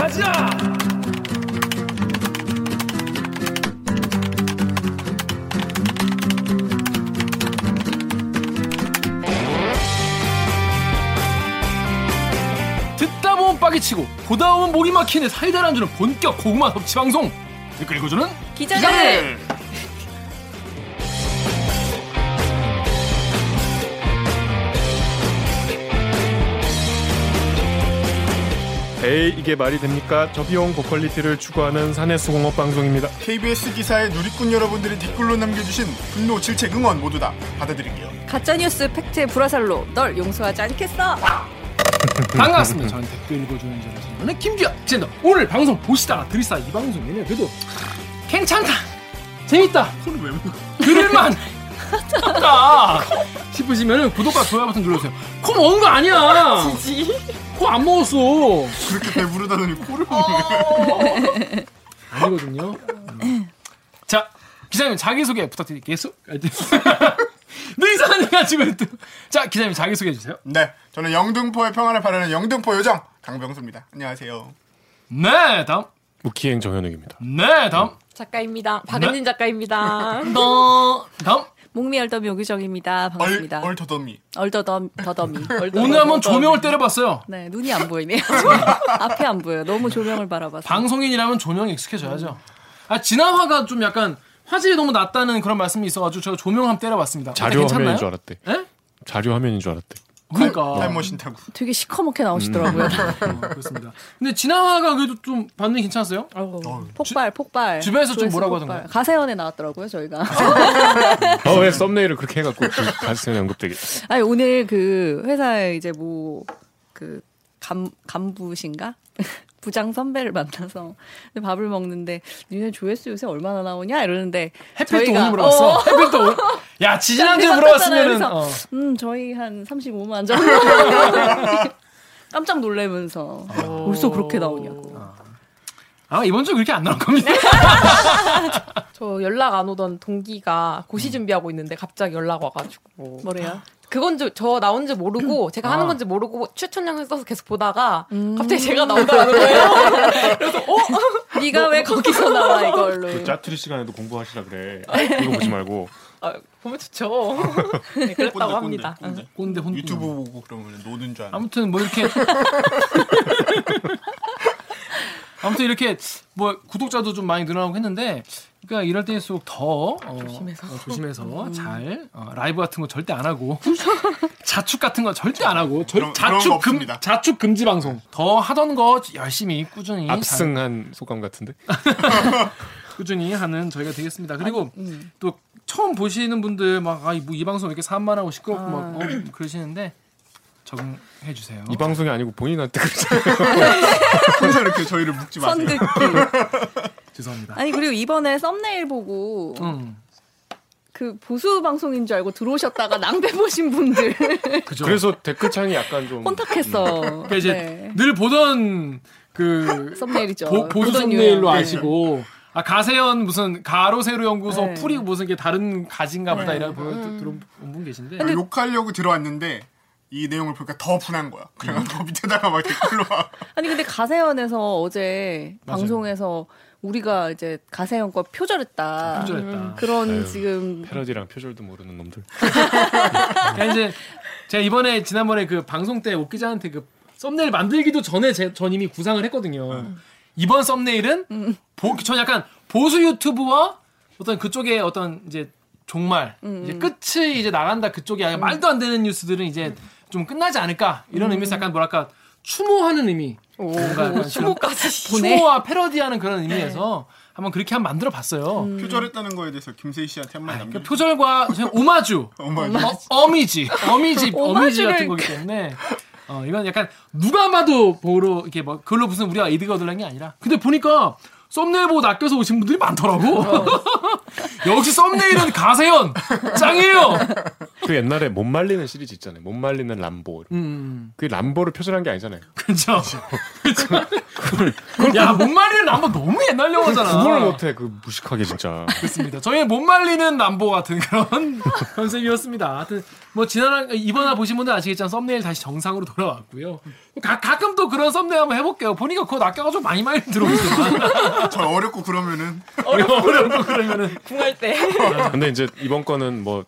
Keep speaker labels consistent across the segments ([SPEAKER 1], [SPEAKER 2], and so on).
[SPEAKER 1] 가자. 듣다 보면 빠개치고 보다 보면 목이 막히는 사이다를 안주는 본격 고구마 섭취 방송 댓글 읽어주는
[SPEAKER 2] 기자들.
[SPEAKER 3] 에이 이게 말이 됩니까? 저비용 고quality를 추구하는 가내수공업 방송입니다.
[SPEAKER 4] KBS 기사에 누리꾼 여러분들이 댓글로 남겨주신 분노, 질책, 응원 모두 다 받아드릴게요.
[SPEAKER 2] 가짜뉴스 팩트의 불화살로 널 용서하지 않겠어.
[SPEAKER 1] 반갑습니다. 저는 댓글 읽어주는 저는 김규현 젠더 오늘 방송 보시다가 들으시다 이 방송에는 그래도 괜찮다 재밌다
[SPEAKER 4] 소리 왜 먹어?
[SPEAKER 1] 하다 싶으시면 구독과 좋아요 버튼 눌러주세요. 코 먹은 거 아니야. 코 안 먹었어.
[SPEAKER 4] 그렇게 배부르다더니 코를 먹네.
[SPEAKER 1] 아니거든요. 음. 자, 기자님 자기소개 부탁드릴게요. 늘 이상한 얘기 가지고 또. 자, 기자님 자기소개해 주세요.
[SPEAKER 4] 네, 저는 영등포의 평안을 바라는 영등포 요정 강병수입니다. 안녕하세요.
[SPEAKER 1] 네, 다음.
[SPEAKER 3] 무키행 정현욱입니다.
[SPEAKER 1] 네, 다음.
[SPEAKER 5] 작가입니다. 박은진 작가입니다.
[SPEAKER 1] 너 다음.
[SPEAKER 2] 목미 얼더미 오규정입니다.
[SPEAKER 4] 얼,
[SPEAKER 2] 반갑습니다.
[SPEAKER 4] 얼터더미.
[SPEAKER 2] 얼더덤 더더미.
[SPEAKER 1] 오늘 한번 조명을 때려봤어요.
[SPEAKER 2] 네 눈이 안 보이네요. 앞에 안 보여. 너무 조명을 바라봐서.
[SPEAKER 1] 방송인이라면 조명에 익숙해져야죠. 아, 진화화가 좀 약간 화질이 너무 낮다는 그런 말씀이 있어가지고 제가 조명 한번 때려봤습니다.
[SPEAKER 3] 자료
[SPEAKER 1] 괜찮나요?
[SPEAKER 3] 화면인 줄 알았대.
[SPEAKER 1] 예?
[SPEAKER 3] 자료 화면인 줄 알았대.
[SPEAKER 1] 그러니까.
[SPEAKER 4] 탈모신다고.
[SPEAKER 2] 되게 시커멓게 나오시더라고요.
[SPEAKER 1] 어, 그렇습니다. 근데 진화화가 그래도 좀 반응이 괜찮았어요?
[SPEAKER 2] 폭발, 폭발.
[SPEAKER 1] 주변에서 좀 뭐라고
[SPEAKER 2] 폭발.
[SPEAKER 1] 하던가요?
[SPEAKER 2] 가세연에 나왔더라고요, 저희가.
[SPEAKER 3] 어왜 썸네일을 그렇게 해갖고 가스에 언급되게.
[SPEAKER 2] 아니 오늘 그 회사에 이제 뭐 그 간 간부신가 부장 선배를 만나서 밥을 먹는데 니네 조회수 요새 얼마나 나오냐 이러는데
[SPEAKER 1] 햇빛도
[SPEAKER 2] 저희가-
[SPEAKER 1] 오늘 물어봤어.
[SPEAKER 2] 어,
[SPEAKER 1] 햇빛도 오늘. 야, 지지난주에
[SPEAKER 2] 딴데
[SPEAKER 1] 물어봤으면은. 어.
[SPEAKER 2] 음 저희 한 35만 정도 깜짝 놀라면서 벌써 그렇게 나오냐고
[SPEAKER 1] 아마 이번 주 그렇게 안 나올 겁니다.
[SPEAKER 5] 저 연락 안 오던 동기가 고시 준비하고 있는데 갑자기 연락 와가지고
[SPEAKER 2] 뭐래요?
[SPEAKER 5] 그건 줄, 저 나온 줄 모르고 제가 하는
[SPEAKER 1] 아.
[SPEAKER 5] 건지 모르고 추천 영상 써서 계속 보다가 갑자기 제가 나온다는 거예요.
[SPEAKER 2] 네가 왜 거기서 나와 이걸로
[SPEAKER 3] 그 짜투리 시간에도 공부하시라 그래. 이거 보지 말고.
[SPEAKER 5] 아, 보면 좋죠. 네, 그랬다고 합니다.
[SPEAKER 4] 꼰대.
[SPEAKER 1] 꼰대 혼자.
[SPEAKER 4] 유튜브 보고 그러면 노는 줄 아는.
[SPEAKER 1] 아무튼 뭐 이렇게. 아무튼 이렇게 뭐 구독자도 좀 많이 늘어나고 했는데 그러니까 이럴 때일수록 더 어,
[SPEAKER 5] 조심해서.
[SPEAKER 1] 어, 조심해서 잘 어, 라이브 같은 거 절대 안 하고 자축 같은 거 절대 안 하고 절,
[SPEAKER 4] 그런- 그런 거
[SPEAKER 1] 자축 금
[SPEAKER 4] 없습니다.
[SPEAKER 1] 자축 금지 방송 더 하던 거 열심히 꾸준히 잘
[SPEAKER 3] 압승한 소감 같은데.
[SPEAKER 1] 꾸준히 하는 저희가 되겠습니다. 그리고
[SPEAKER 2] 음.
[SPEAKER 1] 또 처음 보시는 분들 막아이 뭐 이 방송 왜 이렇게 산만하고 시끄럽고
[SPEAKER 2] 아.
[SPEAKER 1] 막 어, 그러시는데 적응해 주세요.
[SPEAKER 3] 이 방송이 아니고 본인한테 그러잖아요.
[SPEAKER 4] 항상 이렇게 저희를 묵지 마세요.
[SPEAKER 2] 선긋기
[SPEAKER 1] 죄송합니다.
[SPEAKER 2] 아니 그리고 이번에 썸네일 보고
[SPEAKER 1] 음,
[SPEAKER 2] 그 보수 방송인 줄 알고 들어오셨다가 낭배 보신 분들
[SPEAKER 1] 그죠.
[SPEAKER 3] 그래서 댓글창이 약간 좀
[SPEAKER 2] 혼탁했어.
[SPEAKER 1] 그러니까 이제
[SPEAKER 2] 네.
[SPEAKER 1] 늘 보던 그
[SPEAKER 2] 썸네일이죠.
[SPEAKER 1] 보, 보수 썸네일로
[SPEAKER 2] 유형.
[SPEAKER 1] 아시고 아 가세연 무슨 가로 세로 연구소
[SPEAKER 2] 네.
[SPEAKER 1] 풀이 무슨 게 다른 가지인가 보다
[SPEAKER 2] 네.
[SPEAKER 1] 이런 분 들어온 분 계신데
[SPEAKER 4] 아, 욕하려고 들어왔는데 이 내용을 보니까 더 분한 거야. 그래가지고 밑에다가 막 댓글로 막
[SPEAKER 2] 아니 근데 가세연에서 어제
[SPEAKER 1] 맞아요.
[SPEAKER 2] 방송에서 우리가 이제 가세연 거 표절했다.
[SPEAKER 1] 표절했다.
[SPEAKER 2] 그런
[SPEAKER 3] 아유.
[SPEAKER 2] 지금
[SPEAKER 3] 패러디랑 표절도 모르는 놈들.
[SPEAKER 1] 그러니까 이제 제가 이번에 지난번에 그 방송 때 옥기자한테 그 썸네일 만들기도 전에 제, 전 이미 구상을 했거든요. 이번 썸네일은 보, 전 약간 보수 유튜브와 어떤 그쪽에 어떤 이제 종말 이제 끝이 이제 나간다 그쪽에 약간 말도 안 되는 뉴스들은 이제 좀 끝나지 않을까 이런 의미에서 약간 뭐랄까 추모하는 의미. 뭔가 약간
[SPEAKER 5] 추모까지.
[SPEAKER 1] 그런 추모와 패러디하는 그런 의미에서 한번 그렇게 한번 만들어 봤어요.
[SPEAKER 4] 표절했다는 거에 대해서 김세희 씨한테 한마디
[SPEAKER 1] 그러니까
[SPEAKER 4] 남겨.
[SPEAKER 1] 표절과 그냥 오마주. 어, 어미지, 어미지, 어미지 같은 거기 때문에. 어, 이건 약간 누가 봐도 보러 이렇게 뭐 그걸로 무슨 우리가 이득 얻으려는 게 아니라. 근데 보니까 썸네일 보고 낚여서 오신 분들이 많더라고. 역시 썸네일은 가세연. 짱이에요.
[SPEAKER 3] 그 옛날에 못 말리는 시리즈 있잖아요. 못 말리는 람보.
[SPEAKER 1] 음,
[SPEAKER 3] 그 람보를 표절한 게 아니잖아요.
[SPEAKER 1] 그죠. 야, 못 말리는 람보 너무 옛날 영화잖아.
[SPEAKER 3] 구분을 못해 그 무식하게 진짜.
[SPEAKER 1] 그렇습니다. 저희의 못 말리는 람보 같은 그런 컨셉이었습니다. 하여튼 뭐 지난 이번에 보신 분들 아시겠지만 썸네일 다시 정상으로 돌아왔고요. 가, 가끔 또 그런 썸네일 한번 해볼게요. 보니까 그거 낚여가지고 많이 많이 들어오지만
[SPEAKER 4] 저 어렵고 그러면은
[SPEAKER 1] 어려운 그러면은
[SPEAKER 5] 궁할 때.
[SPEAKER 3] 근데 이제 이번 거는 뭐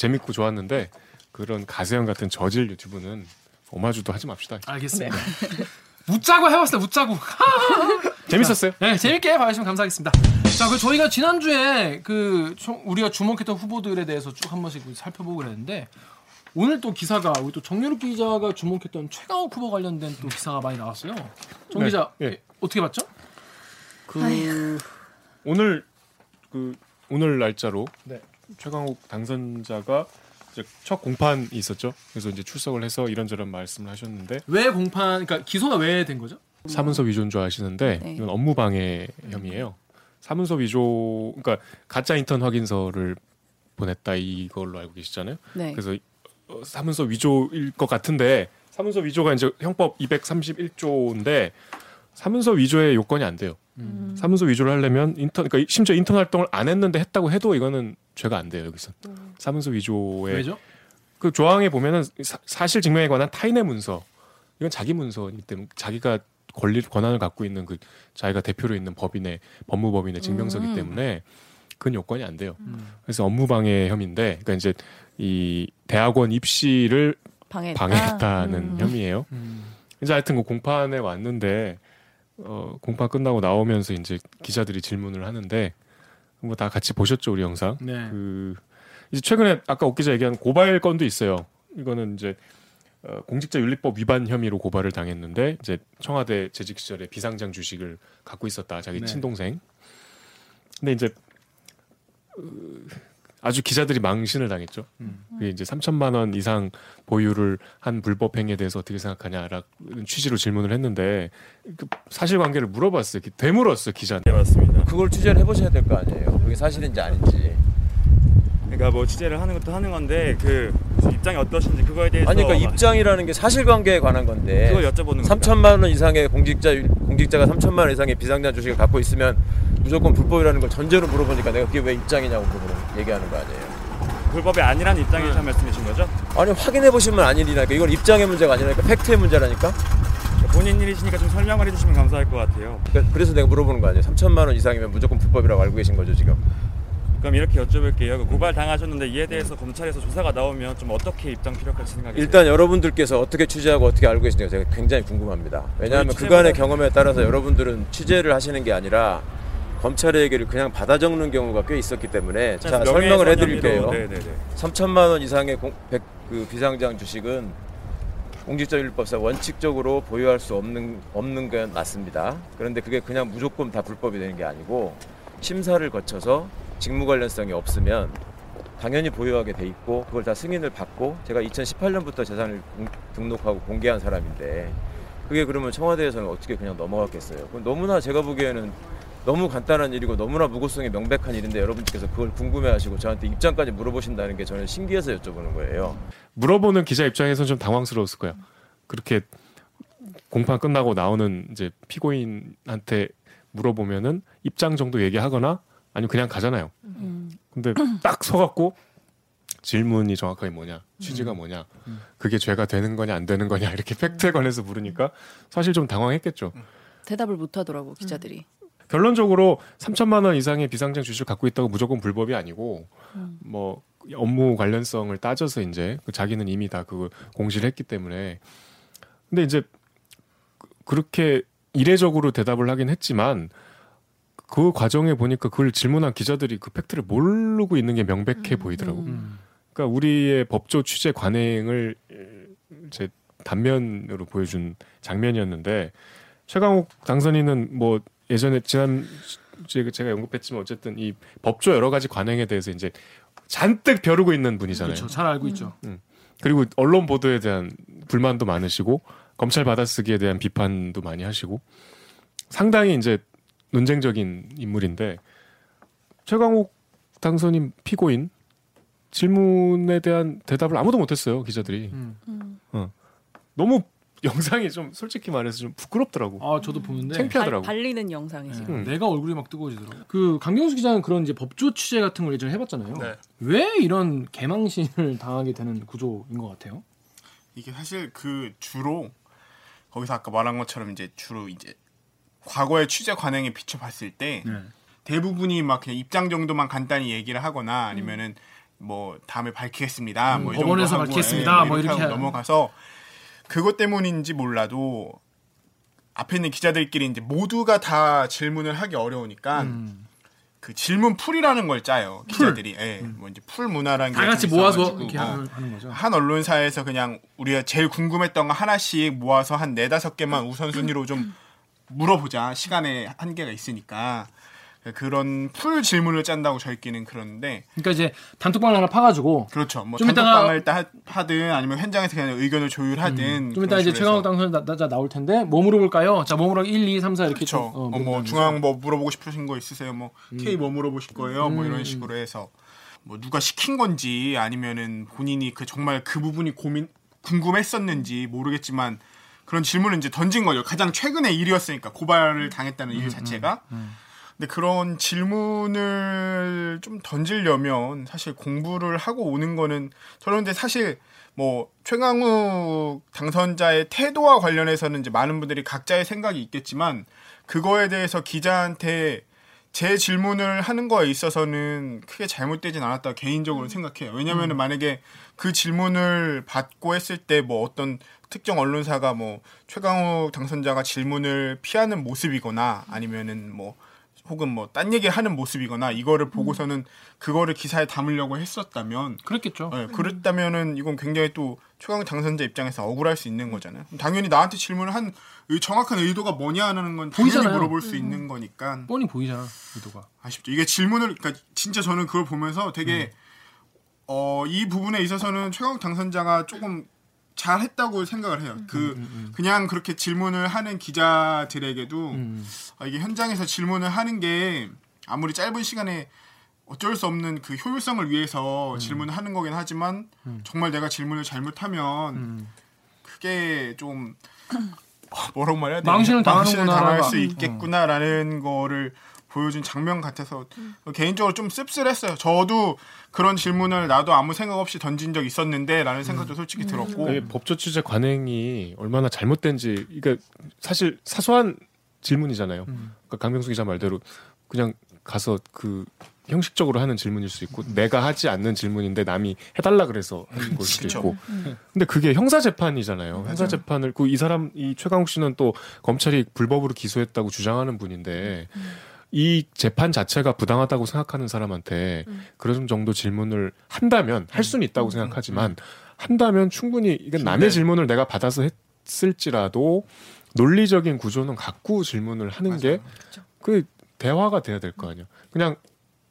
[SPEAKER 3] 재밌고 좋았는데 그런 가세형 같은 저질 유튜브는 오마주도 하지 맙시다.
[SPEAKER 1] 알겠습니다. 웃자고 해봤어요. 웃자고.
[SPEAKER 3] 재밌었어요?
[SPEAKER 1] 네, 재밌게 봐주시면 감사하겠습니다. 자, 그 저희가 지난주에 그 총- 우리가 주목했던 후보들에 대해서 쭉 한 번씩 살펴보고 그랬는데 오늘 또 기사가 우리 또 정유럽 기자가 주목했던 최강욱 후보 관련된 또 기사가 많이 나왔어요. 정
[SPEAKER 3] 네,
[SPEAKER 1] 기자
[SPEAKER 3] 예.
[SPEAKER 1] 어떻게 봤죠?
[SPEAKER 3] 그 오늘 그 오늘 날짜로
[SPEAKER 1] 네.
[SPEAKER 3] 최강욱 당선자가 이제 첫 공판이 있었죠. 그래서 이제 출석을 해서 이런저런 말씀을 하셨는데
[SPEAKER 1] 왜 공판 그러니까 기소가 왜 된 거죠?
[SPEAKER 3] 사문서 위조인 줄 아시는데
[SPEAKER 2] 네.
[SPEAKER 3] 이건 업무 방해 혐의예요. 사문서 위조 그러니까 가짜 인턴 확인서를 보냈다 이걸로 알고 계시잖아요.
[SPEAKER 2] 네.
[SPEAKER 3] 그래서 어, 사문서 위조일 것 같은데 사문서 위조가 이제 형법 231조인데 사문서 위조의 요건이 안 돼요.
[SPEAKER 2] 음.
[SPEAKER 3] 사문서 위조를 하려면 인턴 그러니까 심지어 인턴 활동을 안 했는데 했다고 해도 이거는 죄가 안 돼요 여기서 사문서 위조의
[SPEAKER 1] 왜죠?
[SPEAKER 3] 그 조항에 보면은 사, 실 증명에 관한 타인의 문서 이건 자기 문서이기 때문에 자기가 권리 권한을 갖고 있는 그 자기가 대표로 있는 법인의 법무법인의 증명서기
[SPEAKER 2] 음.
[SPEAKER 3] 때문에 그건 요건이 안 돼요. 그래서 업무방해 혐의인데 그러니까 이제 이 대학원 입시를
[SPEAKER 2] 방해했다.
[SPEAKER 3] 방해했다는
[SPEAKER 2] 음.
[SPEAKER 3] 혐의예요.
[SPEAKER 1] 음.
[SPEAKER 3] 이제 하여튼 그 공판에 왔는데 어, 공판 끝나고 나오면서 이제 기자들이 질문을 하는데 뭐 다 같이 보셨죠 우리 영상.
[SPEAKER 1] 네.
[SPEAKER 3] 그 이제 최근에 아까 옥 기자 얘기한 고발 건도 있어요. 이거는 이제 어, 공직자 윤리법 위반 혐의로 고발을 당했는데 이제 청와대 재직 시절에 비상장 주식을 갖고 있었다 자기
[SPEAKER 1] 네.
[SPEAKER 3] 친동생. 근데 이제 어, 아주 기자들이 망신을 당했죠.
[SPEAKER 1] 음.
[SPEAKER 3] 그게 이제 3천만 원 이상 보유를 한 불법 행위에 대해서 어떻게 생각하냐라는 취지로 질문을 했는데 그 사실관계를 물어봤어요. 되물었어요 기자한테.
[SPEAKER 6] 네 맞습니다.
[SPEAKER 7] 그걸 취재를 해보셔야 될 거 아니에요. 그게 사실인지 아닌지.
[SPEAKER 6] 그러니까 뭐 취재를 하는 것도 하는 건데 그 입장이 어떠신지 그거에 대해서
[SPEAKER 7] 아니 그러니까 입장이라는 게 사실관계에 관한 건데.
[SPEAKER 6] 그걸 여쭤보는 겁니다.
[SPEAKER 7] 3천만 원 이상의 공직자 공직자가 3천만 원 이상의 비상장 주식을 갖고 있으면 무조건 불법이라는 걸 전제로 물어보니까 내가 그게 왜 입장이냐고 물어보는 얘기하는 거 아니에요.
[SPEAKER 6] 불법이 아니란 입장에서 말씀이신 거죠?
[SPEAKER 7] 아니 확인해 보시면 아니라니까 이건 입장의 문제가 아니라니까 팩트의 문제라니까.
[SPEAKER 6] 그러니까 본인 일이시니까 좀 설명을 해주시면 감사할 것 같아요.
[SPEAKER 7] 그러니까 그래서 내가 물어보는 거 아니에요. 3천만 원 이상이면 무조건 불법이라고 알고 계신 거죠 지금.
[SPEAKER 6] 그럼 이렇게 여쭤볼게요. 그 고발 당하셨는데 이에 대해서 검찰에서 조사가 나오면 좀 어떻게 입장 피력할지 생각하세요?
[SPEAKER 7] 일단 여러분들께서 어떻게 취재하고 어떻게 알고 계신지 제가 굉장히 궁금합니다. 왜냐하면 그간의 경험에 따라서 여러분들은 취재를 하시는 게 아니라 검찰의 얘기를 그냥 받아 적는 경우가 꽤 있었기 때문에 자 설명을 해드릴게요.
[SPEAKER 6] 네네네.
[SPEAKER 7] 3천만 원 이상의 공, 백, 그 비상장 주식은 공직자윤리법상 원칙적으로 보유할 수 없는 없는 건 맞습니다. 그런데 그게 그냥 무조건 다 불법이 되는 게 아니고 심사를 거쳐서 직무 관련성이 없으면 당연히 보유하게 돼 있고 그걸 다 승인을 받고 제가 2018년부터 재산을 공- 등록하고 공개한 사람인데 그게 그러면 청와대에서는 어떻게 그냥 넘어갔겠어요? 너무나 제가 보기에는 너무 간단한 일이고 너무나 무고성이 명백한 일인데 여러분들께서 그걸 궁금해하시고 저한테 입장까지 물어보신다는 게 저는 신기해서 여쭤보는 거예요.
[SPEAKER 3] 물어보는 기자 입장에서는 좀 당황스러웠을 거야. 그렇게 공판 끝나고 나오는 이제 피고인한테 물어보면은 입장 정도 얘기하거나 아니면 그냥 가잖아요.
[SPEAKER 2] 음.
[SPEAKER 3] 근데 딱 서갖고 질문이 정확하게 뭐냐, 취지가 뭐냐, 그게 죄가 되는 거냐 안 되는 거냐 이렇게 팩트에 관해서 물으니까 사실 좀 당황했겠죠.
[SPEAKER 2] 대답을 못 하더라고 기자들이.
[SPEAKER 3] 결론적으로 3천만 원 이상의 비상장 주식을 갖고 있다고 무조건 불법이 아니고 뭐 업무 관련성을 따져서 이제 그 자기는 이미 다 그걸 공시를 했기 때문에 근데 이제 그- 그렇게 이례적으로 대답을 하긴 했지만 그 과정에 보니까 그걸 질문한 기자들이 그 팩트를 모르고 있는 게 명백해 보이더라고.
[SPEAKER 1] 음.
[SPEAKER 3] 그러니까 우리의 법조 취재 관행을 제 단면으로 보여준 장면이었는데 최강욱 당선인은 뭐 예전에 지난 주에 제가 언급했지만 어쨌든 이 법조 여러 가지 관행에 대해서 이제 잔뜩 벼르고 있는 분이잖아요.
[SPEAKER 1] 그렇죠. 잘 알고 있죠.
[SPEAKER 3] 그리고 언론 보도에 대한 불만도 많으시고 검찰 받아쓰기에 대한 비판도 많이 하시고 상당히 이제 논쟁적인 인물인데 최강욱 당선인 피고인 질문에 대한 대답을 아무도 못했어요 기자들이.
[SPEAKER 1] 음.
[SPEAKER 3] 어. 너무 영상이 좀 솔직히 말해서 좀 부끄럽더라고.
[SPEAKER 1] 아 저도 보는데
[SPEAKER 3] 창피하더라고.
[SPEAKER 2] 달, 달리는 영상이지.
[SPEAKER 1] 네,
[SPEAKER 3] 음.
[SPEAKER 1] 내가 얼굴이 막 뜨거워지더라고. 그 강경수 기자는 그런 이제 법조 취재 같은 걸 예전에 해봤잖아요.
[SPEAKER 4] 네.
[SPEAKER 1] 왜 이런 개망신을 당하게 되는 구조인 것 같아요?
[SPEAKER 4] 이게 사실 그 주로 거기서 아까 말한 것처럼 이제 주로 이제 과거의 취재 관행에 비춰봤을 때
[SPEAKER 1] 네.
[SPEAKER 4] 대부분이 막 그냥 입장 정도만 간단히 얘기를 하거나
[SPEAKER 2] 음.
[SPEAKER 4] 아니면은 뭐 다음에 밝히겠습니다.
[SPEAKER 1] 음,
[SPEAKER 4] 뭐
[SPEAKER 1] 법원에서
[SPEAKER 4] 하고,
[SPEAKER 1] 밝히겠습니다.
[SPEAKER 4] 예,
[SPEAKER 1] 뭐
[SPEAKER 4] 이렇게
[SPEAKER 1] 이렇게.
[SPEAKER 4] 넘어가서 그것 때문인지 몰라도 앞에 있는 기자들끼리 이제 모두가 다 질문을 하기 어려우니까
[SPEAKER 1] 음.
[SPEAKER 4] 그 질문 풀이라는 걸 짜요 기자들이. 예, 뭐 이제 풀 문화라는 다게
[SPEAKER 1] 같이
[SPEAKER 4] 좀
[SPEAKER 1] 모아서 이렇게
[SPEAKER 4] 어.
[SPEAKER 1] 하는, 하는 거죠.
[SPEAKER 4] 한 언론사에서 그냥 우리가 제일 궁금했던 거 하나씩 모아서 한 네다섯 개만 우선순위로 좀 물어보자. 시간에 한계가 있으니까. 그런 풀 질문을 짠다고 저희끼리는 그러는데
[SPEAKER 1] 그러니까 이제 단톡방을 하나 파가지고
[SPEAKER 4] 그렇죠.
[SPEAKER 1] 뭐좀
[SPEAKER 4] 단톡방을 다 하든 아니면 현장에서 그냥 의견을 조율하든
[SPEAKER 1] 좀
[SPEAKER 4] 그런
[SPEAKER 1] 이따 이제. 최강욱 당선 나, 나, 나올 텐데 뭐 물어볼까요? 자, 뭐 물어 1, 2, 3, 4 이렇게
[SPEAKER 4] 그렇죠.
[SPEAKER 1] 좀,
[SPEAKER 4] 어, 뭐. 중앙 뭐 물어보고 싶으신 거 있으세요? 뭐 K 뭐 물어보실 거예요? 뭐
[SPEAKER 1] 음,
[SPEAKER 4] 이런
[SPEAKER 1] 음.
[SPEAKER 4] 식으로 해서 뭐 누가 시킨 건지 아니면은 본인이 그 정말 그 부분이 고민 궁금했었는지 모르겠지만 그런 질문을 이제 던진 거죠. 가장 최근의 일이었으니까 고발을 당했다는 일 자체가. 근데 그런 질문을 좀 던지려면 사실 공부를 하고 오는 거는 저는 근데 사실 뭐 최강욱 당선자의 태도와 관련해서는 이제 많은 분들이 각자의 생각이 있겠지만 그거에 대해서 기자한테 제 질문을 하는 거에 있어서는 크게 잘못되진 않았다 개인적으로 생각해요. 왜냐면은 만약에 그 질문을 받고 했을 때 뭐 어떤 특정 언론사가 뭐 최강욱 당선자가 질문을 피하는 모습이거나 아니면은 뭐 혹은 뭐 딴 얘기 하는 모습이거나 이거를 보고서는 그거를 기사에 담으려고 했었다면
[SPEAKER 1] 그랬겠죠.
[SPEAKER 4] 네, 그랬다면은 이건 굉장히 또 최강 당선자 입장에서 억울할 수 있는 거잖아요. 당연히 나한테 질문을 한 의- 정확한 의도가 뭐냐는 건 당연히
[SPEAKER 1] 보이잖아요.
[SPEAKER 4] 물어볼 수 있는 거니까
[SPEAKER 1] 뻔히 보이잖아, 의도가.
[SPEAKER 4] 아쉽죠. 이게 질문을 그러니까 진짜 저는 그걸 보면서 되게
[SPEAKER 1] 음.
[SPEAKER 4] 어, 이 부분에 있어서는 최강 당선자가 조금 잘 했다고 생각을 해요. 그 그냥 그렇게 질문을 하는 기자들에게도
[SPEAKER 1] 음.
[SPEAKER 4] 아, 이게 현장에서 질문을 하는 게 아무리 짧은 시간에 어쩔 수 없는 그 효율성을 위해서 질문을 하는 거긴 하지만 정말 내가 질문을 잘못하면
[SPEAKER 1] 음.
[SPEAKER 4] 크게 좀 어, 뭐라고 말해야 돼?
[SPEAKER 1] 망신을.
[SPEAKER 4] 당할 수
[SPEAKER 1] 음.
[SPEAKER 4] 있겠구나라는 거를 보여준 장면 같아서 개인적으로 좀 씁쓸했어요. 저도 그런 질문을 나도 아무 생각 없이 던진 적 있었는데라는 생각도 솔직히 들었고
[SPEAKER 3] 그게 법조 취재 관행이 얼마나 잘못된지 그러니까 사실 사소한 질문이잖아요.
[SPEAKER 1] 음.
[SPEAKER 3] 그러니까 강병수 기자 말대로 그냥 가서 그 형식적으로 하는 질문일 수 있고 내가 하지 않는 질문인데 남이 해달라 그래서 하는 걸 수도. 있고 근데 그게 형사 재판이잖아요. 형사 재판을 그 이 사람 이 최강욱 씨는 또 검찰이 불법으로 기소했다고 주장하는 분인데 이 재판 자체가 부당하다고 생각하는 사람한테 그런 정도 질문을 한다면 할 수는 있다고 생각하지만 한다면 충분히 이건 남의
[SPEAKER 4] 네.
[SPEAKER 3] 질문을 내가 받아서 했을지라도 논리적인 구조는 갖고 질문을 하는 게 그 대화가 돼야 될 거 아니야. 그냥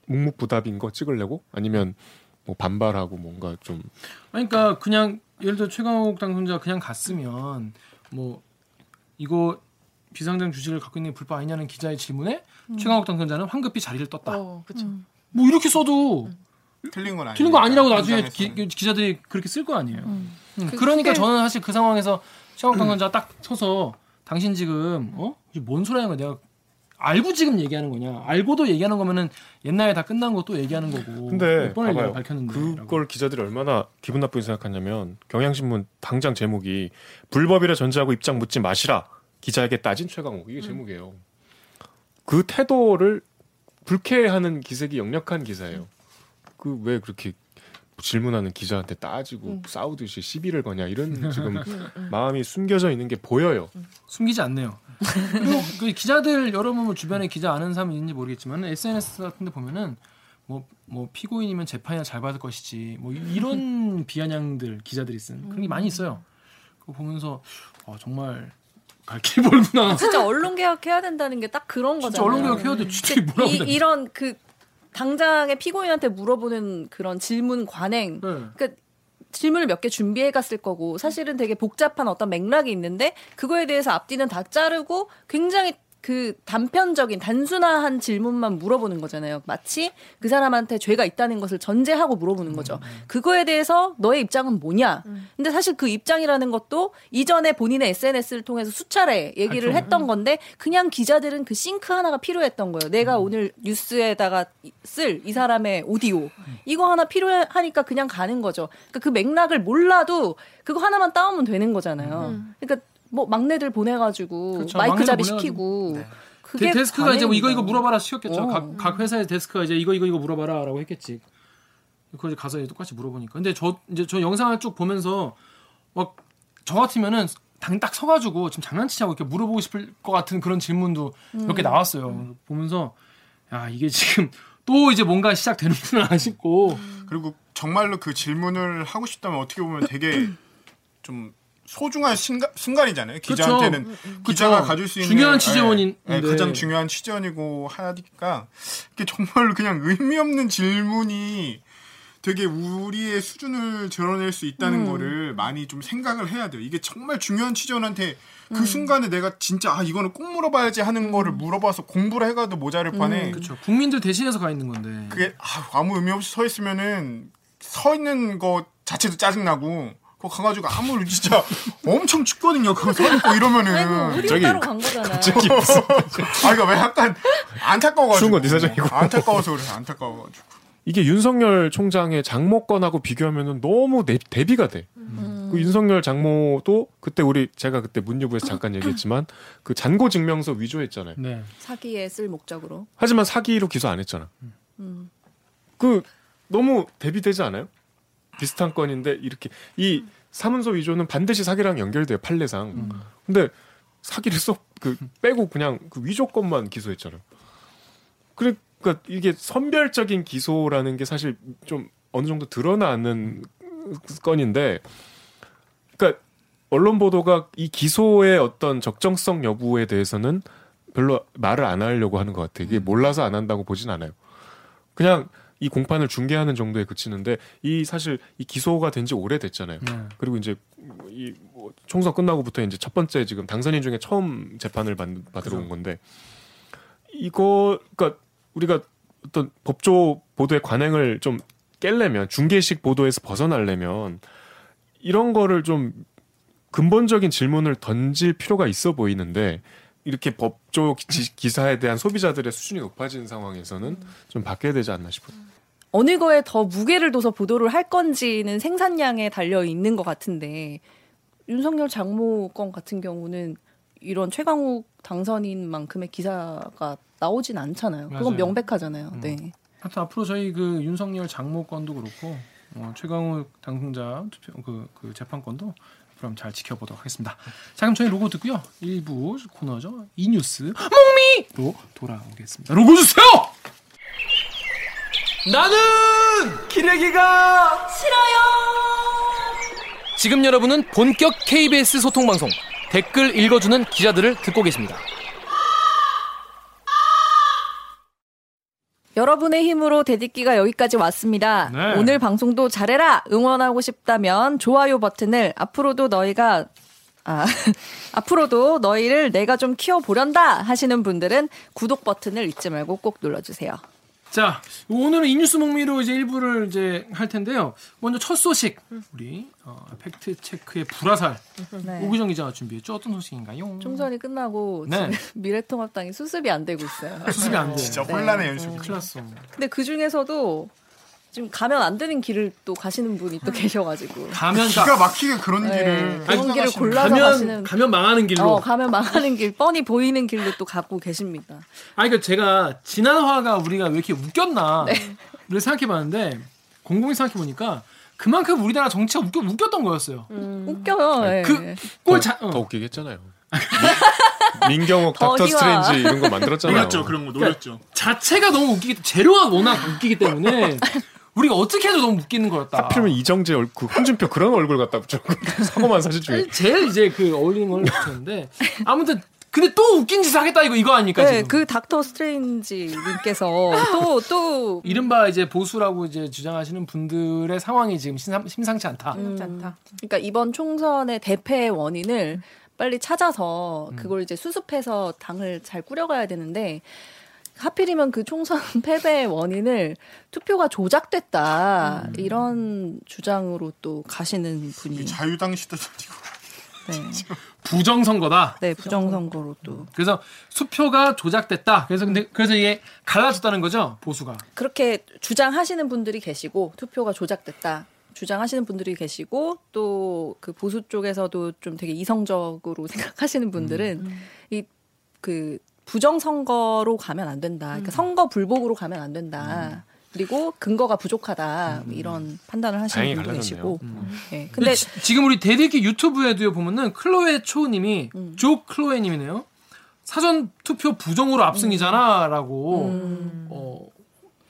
[SPEAKER 3] 묵묵부답인 거 찍으려고? 아니면 뭐 반발하고 뭔가 좀
[SPEAKER 1] 그러니까 그냥 예를 들어 최강욱 당선자 그냥 갔으면 뭐 이거 비상장 주식을 갖고 있는 게 불법 아니냐는 기자의 질문에 최강욱 당선자는 황급히 자리를 떴다.
[SPEAKER 5] 어, 그쵸.
[SPEAKER 1] 뭐 이렇게 써도
[SPEAKER 4] 틀린 건 아니에요.
[SPEAKER 1] 틀린 거 아니라고 나중에 기, 자들이 그렇게 쓸 거 아니에요. 음, 그러니까 저는 사실 그 상황에서 최강욱 당선자 딱 서서 당신 지금 어? 이게 뭔 소리 하는 거야? 내가 알고 지금 얘기하는 거냐? 알고도 얘기하는 거면은 옛날에 다 끝난 거또 얘기하는 거고.
[SPEAKER 3] 근데
[SPEAKER 1] 몇 번을
[SPEAKER 3] 봐봐요.
[SPEAKER 1] 밝혔는데.
[SPEAKER 3] 그걸 기자들이 얼마나 기분 나쁘게 생각하냐면 경향신문 당장 제목이 불법이라 전제하고 입장 묻지 마시라 기자에게 따진 최강욱 이게 제목이에요. 그 태도를 불쾌해하는 기색이 역력한 기사예요. 그 왜 그렇게 질문하는 기자한테 따지고 싸우듯이 시비를 거냐 이런 지금 마음이 숨겨져 있는 게 보여요.
[SPEAKER 1] 숨기지 않네요. 그리고 그 기자들 여러분 뭐 주변에 기자 아는 사람 있는지 모르겠지만 SNS 같은데 보면은 뭐 뭐 피고인이면 재판이나 잘 받을 것이지 뭐 이런 비아냥들 기자들이 쓴 그런 게 많이 있어요. 그거 보면서 아, 정말 갈길 멀구나.
[SPEAKER 2] 진짜 언론 개혁해야 된다는 게 딱 그런 거잖아요.
[SPEAKER 1] 언론 개혁 해야 돼. 진짜 뭐라고
[SPEAKER 2] 이. 이런 그 당장의 피고인한테 물어보는 그런 질문 관행.
[SPEAKER 1] 네.
[SPEAKER 2] 그러니까 질문을 몇 개 준비해 갔을 거고 사실은 되게 복잡한 어떤 맥락이 있는데 그거에 대해서 앞뒤는 다 자르고 굉장히 그 단편적인 단순한 질문만 물어보는 거잖아요. 마치 그 사람한테 죄가 있다는 것을 전제하고 물어보는 거죠. 그거에 대해서 너의 입장은 뭐냐? 근데 사실 그 입장이라는 것도 이전에 본인의 SNS를 통해서 수차례 얘기를 했던 건데 그냥 기자들은 그 싱크 하나가 필요했던 거예요. 내가 오늘 뉴스에다가 쓸 이 사람의 오디오 이거 하나 필요하니까 그냥 가는 거죠. 그러니까 그 맥락을 몰라도 그거 하나만 따오면 되는 거잖아요. 그러니까 뭐 막내들 보내가지고
[SPEAKER 1] 그쵸,
[SPEAKER 2] 마이크 잡이. 시키고
[SPEAKER 4] 네.
[SPEAKER 2] 그게
[SPEAKER 1] 데, 데스크가 이제 뭐 이거 이거. 물어봐라 시켰겠죠.
[SPEAKER 2] 어.
[SPEAKER 1] 각, 각 회사의 데스크가 이제 이거 이거 이거 물어봐라라고 했겠지. 그거 이제 가서 이제 똑같이 물어보니까. 근데 저 이제 저 영상을 쭉 보면서 막 저 같으면은 당 딱 서가지고 지금 장난치자고 이렇게 물어보고 싶을 것 같은 그런 질문도 몇
[SPEAKER 2] 음.
[SPEAKER 1] 개 나왔어요. 보면서 야 이게 지금 또 이제 뭔가 시작되는구나 싶고.
[SPEAKER 4] 그리고 정말로 그 질문을 하고 싶다면 어떻게 보면 되게 좀 소중한 순간, 순간이잖아요. 기자한테는 기자가
[SPEAKER 1] 그쵸.
[SPEAKER 4] 가질 수 있는
[SPEAKER 1] 중요한 취재원인데.
[SPEAKER 4] 예, 예, 가장 중요한 취재원이고 하니까 이게 정말로 그냥 의미 없는 질문이 되게 우리의 수준을 드러낼 수 있다는 거를 많이 좀 생각을 해야 돼요. 이게 정말 중요한 취재원한테 그 순간에 내가 진짜 아 이거는 꼭 물어봐야지 하는 거를 물어봐서 공부를 해가도 모자랄 판에
[SPEAKER 1] 그렇죠. 국민들 대신해서 가 있는 건데.
[SPEAKER 4] 그게 아, 무 의미 없이 서 있으면은 서 있는 거 자체도 짜증 나고 그거 가가지고 아무 진짜 엄청 춥거든요. 그거 서 있고
[SPEAKER 2] 아이고
[SPEAKER 4] 이러면은
[SPEAKER 2] 우리
[SPEAKER 3] 저기
[SPEAKER 2] 따로 간 거잖아요.
[SPEAKER 4] 아 이거 왜 약간 안타까워가지고
[SPEAKER 3] 추운 건네 사정이고.
[SPEAKER 4] 안타까워서 그래서 안타까워가지고
[SPEAKER 3] 이게 윤석열 총장의 장모건하고 비교하면은 너무 대, 대비가 돼.
[SPEAKER 2] 음.
[SPEAKER 3] 그 윤석열 장모도 그때 우리 제가 그때 문유부에서 잠깐 얘기했지만 그 잔고 증명서 위조했잖아요.
[SPEAKER 1] 네.
[SPEAKER 2] 사기에 쓸 목적으로.
[SPEAKER 3] 하지만 사기로 기소 안 했잖아.
[SPEAKER 2] 음.
[SPEAKER 3] 그 너무 대비되지 않아요? 비슷한 건인데 이렇게 이 사문서 위조는 반드시 사기랑 연결돼요 판례상. 근데 사기를 쏙그 빼고 그냥 그 위조건만 기소했잖아요. 그러니까 이게 선별적인 기소라는 게 사실 좀 어느 정도 드러나는 건인데, 그러니까 언론 보도가 이 기소의 어떤 적정성 여부에 대해서는 별로 말을 안 하려고 하는 것 같아요. 이게 몰라서 안 한다고 보진 않아요. 그냥 이 공판을 중계하는 정도에 그치는데 이 사실 이 기소가 된 지 오래됐잖아요.
[SPEAKER 1] 네.
[SPEAKER 3] 그리고 이제 이뭐 총선 끝나고부터 이제 첫 번째 지금 당선인 중에 처음 재판을 받, 받으러 온 건데 이거 그러니까 우리가 어떤 법조 보도의 관행을 좀 깰려면 중계식 보도에서 벗어나려면 이런 거를 좀 근본적인 질문을 던질 필요가 있어 보이는데 이렇게 법조 기- 기사에 대한 소비자들의 수준이 높아진 상황에서는 좀 바뀌어야 되지 않나 싶어요.
[SPEAKER 2] 어느 거에 더 무게를 둬서 보도를 할 건지는 생산량에 달려 있는 것 같은데 윤석열 장모 건 같은 경우는 이런 최강욱 당선인 만큼의 기사가 나오진 않잖아요.
[SPEAKER 1] 맞아요.
[SPEAKER 2] 그건 명백하잖아요. 네.
[SPEAKER 1] 하여튼 앞으로 저희 그 윤석열 장모 건도 그렇고 어, 최강욱 당선자 투표 그, 그 재판 건도 그럼 잘 지켜보도록 하겠습니다. 자 그럼 저희 로고 듣고요. 일부 코너죠. 이 뉴스 몽미로 돌아오겠습니다. 로고 주세요. 나는 기레기가 싫어요. 지금 여러분은 본격 KBS 소통 방송 댓글 읽어주는 기자들을 듣고 계십니다.
[SPEAKER 2] 여러분의 힘으로 대딛기가 여기까지 왔습니다.
[SPEAKER 1] 네.
[SPEAKER 2] 오늘 방송도 잘해라 응원하고 싶다면 좋아요 버튼을 앞으로도 너희가 아, 앞으로도 너희를 내가 좀 키워보련다 하시는 분들은 구독 버튼을 잊지 말고 꼭 눌러주세요.
[SPEAKER 1] 자, 오늘은 이 뉴스 목미로 이제 일부를 이제 할 텐데요. 먼저 첫 소식, 우리 어, 팩트 체크의 불화살
[SPEAKER 2] 네.
[SPEAKER 1] 오기정 기자가 준비했죠. 어떤 소식인가요?
[SPEAKER 2] 총선이 끝나고
[SPEAKER 1] 네.
[SPEAKER 2] 미래통합당이 수습이 안 되고 있어요.
[SPEAKER 1] 수습이 안 돼.
[SPEAKER 4] 진짜
[SPEAKER 2] 네.
[SPEAKER 4] 혼란의 연속.
[SPEAKER 1] 큰일 났어.
[SPEAKER 2] 근데 그 중에서도 지금 가면 안 되는 길을 또 가시는 분이 또 계셔가지고
[SPEAKER 1] 가면
[SPEAKER 4] 기가
[SPEAKER 1] 가,
[SPEAKER 4] 막히게 그런
[SPEAKER 2] 네,
[SPEAKER 4] 길을
[SPEAKER 2] 그런 길을 골라서
[SPEAKER 1] 가면
[SPEAKER 2] 가시는
[SPEAKER 1] 가면 망하는 길로.
[SPEAKER 2] 어, 가면 망하는 길, 뻔히 보이는 길로 또 가고 계십니다.
[SPEAKER 1] 아니 그 제가 지난 화가 우리가 왜 이렇게 웃겼나
[SPEAKER 2] 네.
[SPEAKER 1] 를 생각해봤는데 곰곰이 생각해보니까 그만큼 우리나라 정치가 웃겨, 웃겼던 거였어요.
[SPEAKER 2] 웃겨요. 예.
[SPEAKER 1] 그꼴 자, 어.
[SPEAKER 3] 더 웃기게 했잖아요. 민경욱
[SPEAKER 2] 더
[SPEAKER 3] 닥터. 스트레인지 이런 거 만들었잖아요.
[SPEAKER 4] 노렸죠 그런 거 노렸죠.
[SPEAKER 1] 자체가 너무 웃기기 재료가 워낙 웃기기 때문에 우리가 어떻게 해도 너무 웃기는 거였다.
[SPEAKER 3] 하필이면 이정재 얼, 그 홍준표 그런 얼굴 갖다 붙여 사고만 사실 중에
[SPEAKER 1] 제일 이제 그 어울리는 걸 붙였는데 아무튼 근데 또 웃긴 짓을 하겠다 이거 이거 아닙니까
[SPEAKER 2] 네,
[SPEAKER 1] 지금?
[SPEAKER 2] 그 닥터 스트레인지 님께서 또, 또,
[SPEAKER 1] 이른바 이제 보수라고 이제 주장하시는 분들의 상황이 지금 심상, 심상치 않다.
[SPEAKER 2] 음.
[SPEAKER 5] 않다.
[SPEAKER 2] 그러니까 이번 총선의 대패의 원인을 빨리 찾아서 그걸 이제 수습해서 당을 잘 꾸려가야 되는데 하필이면 그 총선 패배의 원인을 투표가 조작됐다. 이런 주장으로 또 가시는 분이.
[SPEAKER 4] 자유당 시대도 아니고.
[SPEAKER 2] 네,
[SPEAKER 1] 부정선거다.
[SPEAKER 2] 네 부정선거로 또.
[SPEAKER 1] 그래서 수표가 조작됐다. 그래서 근데 그래서 이게 갈라졌다는 거죠? 보수가.
[SPEAKER 2] 그렇게 주장하시는 분들이 계시고 투표가 조작됐다. 주장하시는 분들이 계시고 또 그 보수 쪽에서도 좀 되게 이성적으로 생각하시는 분들은 이그 부정 선거로 가면 안 된다. 그러니까 선거 불복으로 가면 안 된다. 그리고 근거가 부족하다 뭐 이런 판단을 하시는 분도
[SPEAKER 3] 갈라졌네요.
[SPEAKER 2] 계시고. 네.
[SPEAKER 1] 근데
[SPEAKER 2] 근데
[SPEAKER 1] 지, 지금 우리 대들기 유튜브에도 보면은 클로에 초님이
[SPEAKER 2] 음.
[SPEAKER 1] 조 클로에님이네요. 사전 투표 부정으로 압승이잖아라고 어,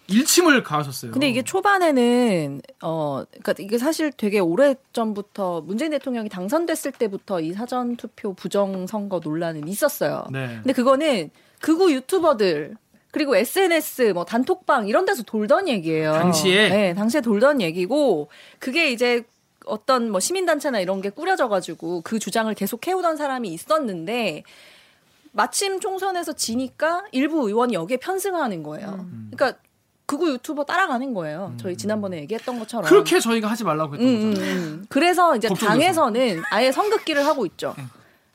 [SPEAKER 1] 일침을 가하셨어요.
[SPEAKER 2] 근데 이게 초반에는 어 그러니까 이게 사실 되게 오래 전부터 문재인 대통령이 당선됐을 때부터 이 사전 투표 부정 선거 논란은 있었어요.
[SPEAKER 1] 네.
[SPEAKER 2] 근데 그거는 극우 유튜버들 그리고 SNS 뭐 단톡방 이런 데서 돌던 얘기예요.
[SPEAKER 1] 당시에?
[SPEAKER 2] 네, 당시에 돌던 얘기고 그게 이제 어떤 뭐 시민 단체나 이런 게 꾸려져 가지고 그 주장을 계속 해오던 사람이 있었는데 마침 총선에서 지니까 일부 의원이 여기에 편승하는 거예요. 그러니까 극우 유튜버 따라가는 거예요. 저희 지난번에 얘기했던 것처럼.
[SPEAKER 1] 그렇게 저희가 하지 말라고 했던
[SPEAKER 2] 음,
[SPEAKER 1] 거죠.
[SPEAKER 2] 음, 음. 그래서 이제. 당에서는 아예 선긋기를 하고 있죠.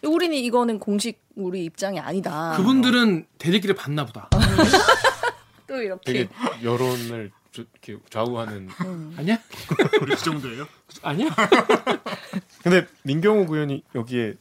[SPEAKER 2] 우리는 이거는 공식 우리 입장이 아니다.
[SPEAKER 1] 그분들은 대들기를 봤나 보다.
[SPEAKER 2] 또 이렇게
[SPEAKER 3] 되게 여론을 조- 이렇게 좌우하는.
[SPEAKER 1] 아니야?
[SPEAKER 4] 우리 그 정도예요.
[SPEAKER 1] 아니야?
[SPEAKER 3] 근데 민경욱 의원이 여기에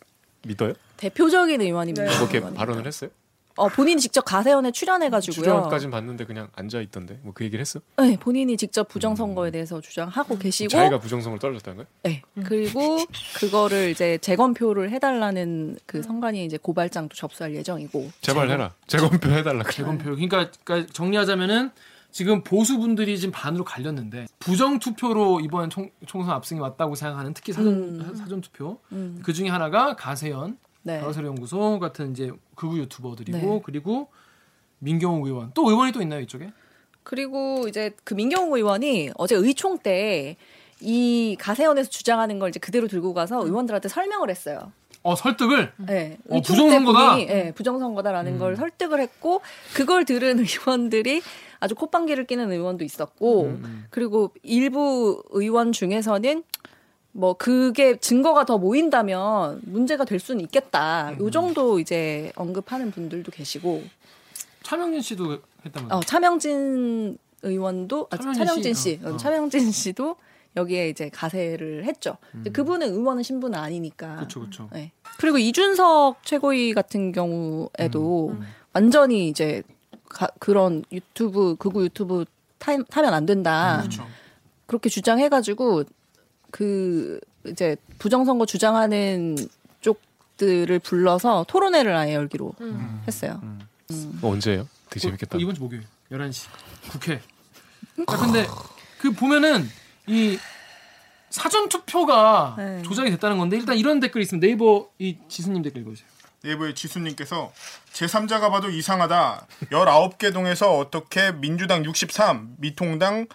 [SPEAKER 3] 믿어요?
[SPEAKER 2] 대표적인 의원입니다.
[SPEAKER 3] 뭐 이렇게
[SPEAKER 2] 의원입니다.
[SPEAKER 3] 발언을 했어요?
[SPEAKER 2] 어, 본인이 직접 가세연에 출연해가지고요.
[SPEAKER 3] 출연까진 봤는데 그냥 앉아 있던데 뭐 그 얘기를 했어?
[SPEAKER 2] 네, 본인이 직접 부정선거에 대해서 주장하고 계시고,
[SPEAKER 3] 자기가 부정성을 떨어졌다는 거야?
[SPEAKER 2] 네, 그리고 그거를 이제 재검표를 해달라는 그 선관위 이제 고발장도 접수할 예정이고.
[SPEAKER 3] 제발 해라. 재검표 해달라.
[SPEAKER 1] 재검표. 그러니까, 그러니까 정리하자면은 지금 보수분들이 지금 반으로 갈렸는데 부정 투표로 이번 총, 총선 압승이 왔다고 생각하는 특히 사전
[SPEAKER 2] 음.
[SPEAKER 1] 사전 투표
[SPEAKER 2] 음,
[SPEAKER 1] 그 중에 하나가 가세연
[SPEAKER 2] 네.
[SPEAKER 1] 가로세로 연구소 같은 이제 극우 유튜버들이고
[SPEAKER 2] 네.
[SPEAKER 1] 그리고 민경욱 의원 또 의원이 또 있나요 이쪽에?
[SPEAKER 2] 그리고 이제 그 민경욱 의원이 어제 의총 때 이 가세연에서 주장하는 걸 이제 그대로 들고 가서 의원들한테 설명을 했어요.
[SPEAKER 1] 어 설득을
[SPEAKER 2] 네,
[SPEAKER 1] 어, 부정선거다?
[SPEAKER 2] 네, 부정선거다라는 걸 설득을 했고 그걸 들은 의원들이 아주 콧방귀를 끼는 의원도 있었고 그리고 일부 의원 중에서는 뭐 그게 증거가 더 모인다면 문제가 될 수는 있겠다. 요 정도 이제 언급하는 분들도 계시고
[SPEAKER 1] 차명진 씨도 했다면서.
[SPEAKER 2] 어, 차명진 의원도 아,
[SPEAKER 1] 차명진
[SPEAKER 2] 차명진
[SPEAKER 1] 씨?
[SPEAKER 2] 씨,
[SPEAKER 1] 어, 어.
[SPEAKER 2] 차명진 씨도 여기에 이제 가세를 했죠. 근데 그분은 의원은 신분은 아니니까.
[SPEAKER 1] 그렇죠 그렇죠.
[SPEAKER 2] 네. 그리고 이준석 최고위 같은 경우에도
[SPEAKER 1] 음,
[SPEAKER 2] 완전히 이제 가- 그런 유튜브 극우 유튜브 타, 타면 안 된다.
[SPEAKER 4] 그렇죠.
[SPEAKER 2] 그렇게 주장해가지고 그 이제 부정선거 주장하는 쪽들을 불러서 토론회를 아예 열기로 했어요.
[SPEAKER 3] 어, 언제예요? 되게 재밌겠다.
[SPEAKER 1] 어, 이번 주 목요일 11시 국회. 자, 근데 그 보면은 이 사전 투표가
[SPEAKER 2] 네.
[SPEAKER 1] 조작이 됐다는 건데 일단 이런 댓글이 있으면 네이버 이 지수님 댓글 읽어주세요.
[SPEAKER 4] 네이버의 지수님께서 제3자가 봐도 이상하다. 19개 동에서 어떻게 민주당 63, 미통당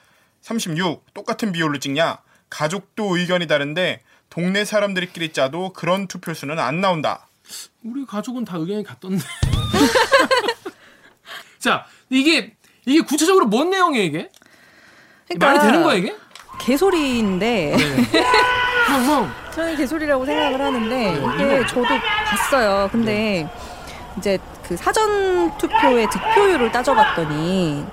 [SPEAKER 4] 36 똑같은 비율로 찍냐? 가족도 의견이 다른데 동네 사람들끼리 짜도 그런 투표수는 안 나온다.
[SPEAKER 1] 우리 가족은 다 의견이 같던데. 자, 이게 이게 구체적으로 뭔 내용이에요 이게? 말이 되는 거야 이게?
[SPEAKER 2] 개소리인데
[SPEAKER 1] 형, 형.
[SPEAKER 2] 저는 개소리라고 생각을 하는데 이게 저도 봤어요. 근데 이제 그 사전 투표의 득표율을 따져봤더니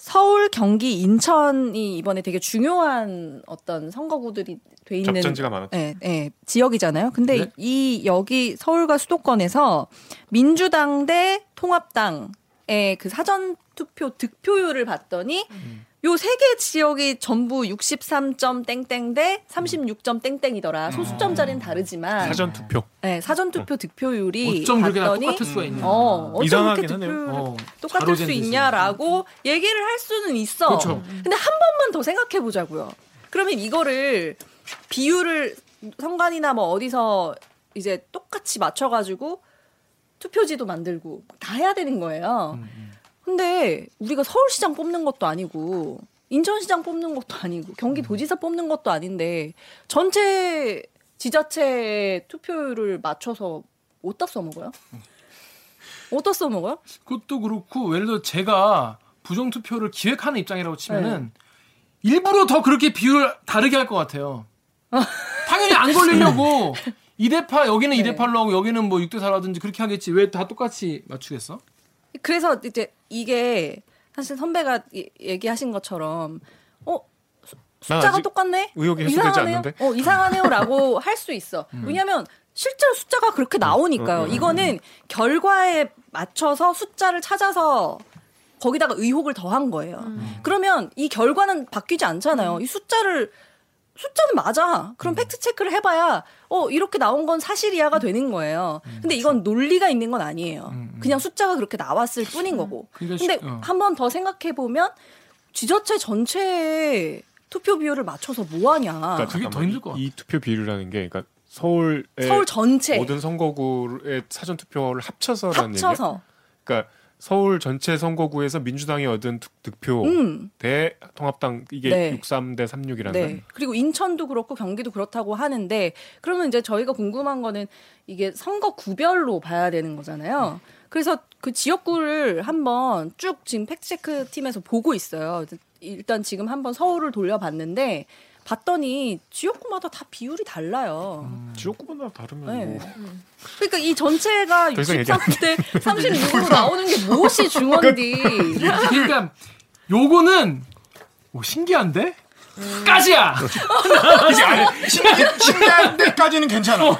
[SPEAKER 2] 서울, 경기, 인천이 이번에 되게 중요한 어떤 선거구들이 돼 있는
[SPEAKER 3] 접전지가 많았죠.
[SPEAKER 2] 예, 예, 지역이잖아요. 근데
[SPEAKER 1] 네.
[SPEAKER 2] 이 여기 서울과 수도권에서 민주당 대 통합당의 그 사전 투표 득표율을 봤더니 요 세 개 지역이 전부 63점 땡땡 대 36점 땡땡이더라. 소수점짜리는 다르지만
[SPEAKER 3] 사전 투표.
[SPEAKER 2] 네, 사전 투표 득표율이
[SPEAKER 1] 어쩜 그렇게 다
[SPEAKER 2] 봤더니
[SPEAKER 1] 똑같을 수가 있냐?
[SPEAKER 2] 어, 어쩜
[SPEAKER 3] 이상하긴
[SPEAKER 2] 그렇게
[SPEAKER 3] 하네요.
[SPEAKER 2] 득표율이
[SPEAKER 1] 어,
[SPEAKER 2] 똑같을
[SPEAKER 1] 자로 수잰
[SPEAKER 2] 있냐라고 얘기를 할 수는 있어.
[SPEAKER 1] 그렇죠.
[SPEAKER 2] 근데 한 번만 더 생각해 보자고요. 그러면 이거를 비율을 선관이나 뭐 어디서 이제 똑같이 맞춰 가지고 투표지도 만들고 다 해야 되는 거예요. 근데 우리가 서울시장 뽑는 것도 아니고 인천시장 뽑는 것도 아니고 경기도지사 뽑는 것도 아닌데 전체 지자체 투표율을 맞춰서 어디다 써먹어요? 어디다 써먹어요?
[SPEAKER 1] 그것도 그렇고 예를 들어 제가 부정 투표를 기획하는 입장이라고 치면은 일부러 더 그렇게 비율을 다르게 할 것 같아요. 당연히 안 걸리려고 2대8 여기는
[SPEAKER 2] 네.
[SPEAKER 1] 2대8로 하고 여기는 뭐 6대4라든지 그렇게 하겠지 왜 다 똑같이 맞추겠어?
[SPEAKER 2] 그래서 이제 이게 사실 선배가 이- 얘기하신 것처럼 어 숫자가 똑같네?
[SPEAKER 3] 의혹이 해소되지 않는데?
[SPEAKER 2] 어 이상하네요라고 할 수 있어. 왜냐하면 실제로 숫자가 그렇게 나오니까요. 이거는 결과에 맞춰서 숫자를 찾아서 거기다가 의혹을 더한 거예요. 그러면 이 결과는 바뀌지 않잖아요. 이 숫자를 숫자는 맞아. 그럼 팩트 체크를 해봐야 어 이렇게 나온 건 사실이야가 되는 거예요. 근데 이건 논리가 있는 건 아니에요. 그냥 숫자가 그렇게 나왔을 뿐인 거고.
[SPEAKER 1] 그러니까
[SPEAKER 2] 근데
[SPEAKER 1] 시- 어.
[SPEAKER 2] 한번 더 생각해 보면 지자체 전체의 투표 비율을 맞춰서 뭐 하냐.
[SPEAKER 3] 그러니까
[SPEAKER 1] 그게 더 힘들 것
[SPEAKER 3] 이, 이 투표 비율이라는 게 그러니까 서울의
[SPEAKER 2] 서울 전체
[SPEAKER 3] 모든 선거구의 사전 투표를 합쳐서라는 얘기야.
[SPEAKER 2] 합쳐서.
[SPEAKER 3] 그러니까 서울 전체 선거구에서 민주당이 얻은 투- 득표
[SPEAKER 2] 음.
[SPEAKER 3] 대 통합당 이게
[SPEAKER 2] 네.
[SPEAKER 3] 63대 36이라는
[SPEAKER 2] 네. 그리고 인천도 그렇고 경기도 그렇다고 하는데 그러면 이제 저희가 궁금한 거는 이게 선거구별로 봐야 되는 거잖아요. 그래서 그 지역구를 한번 쭉 지금 팩트체크 팀에서 보고 있어요. 일단 지금 한번 서울을 돌려봤는데 봤더니 지역구마다 다 비율이 달라요.
[SPEAKER 3] 지역구마다 다르면
[SPEAKER 2] 네.
[SPEAKER 3] 뭐
[SPEAKER 2] 그러니까 이 전체가
[SPEAKER 3] 더 이상 얘기
[SPEAKER 2] 63대 36으로 나오는 게 무엇이 중원디.
[SPEAKER 1] 그러니까 요거는 오, 신기한데? 까지야.
[SPEAKER 4] 이게 아니 신기, 신기한 데까지는 괜찮아.
[SPEAKER 1] 오?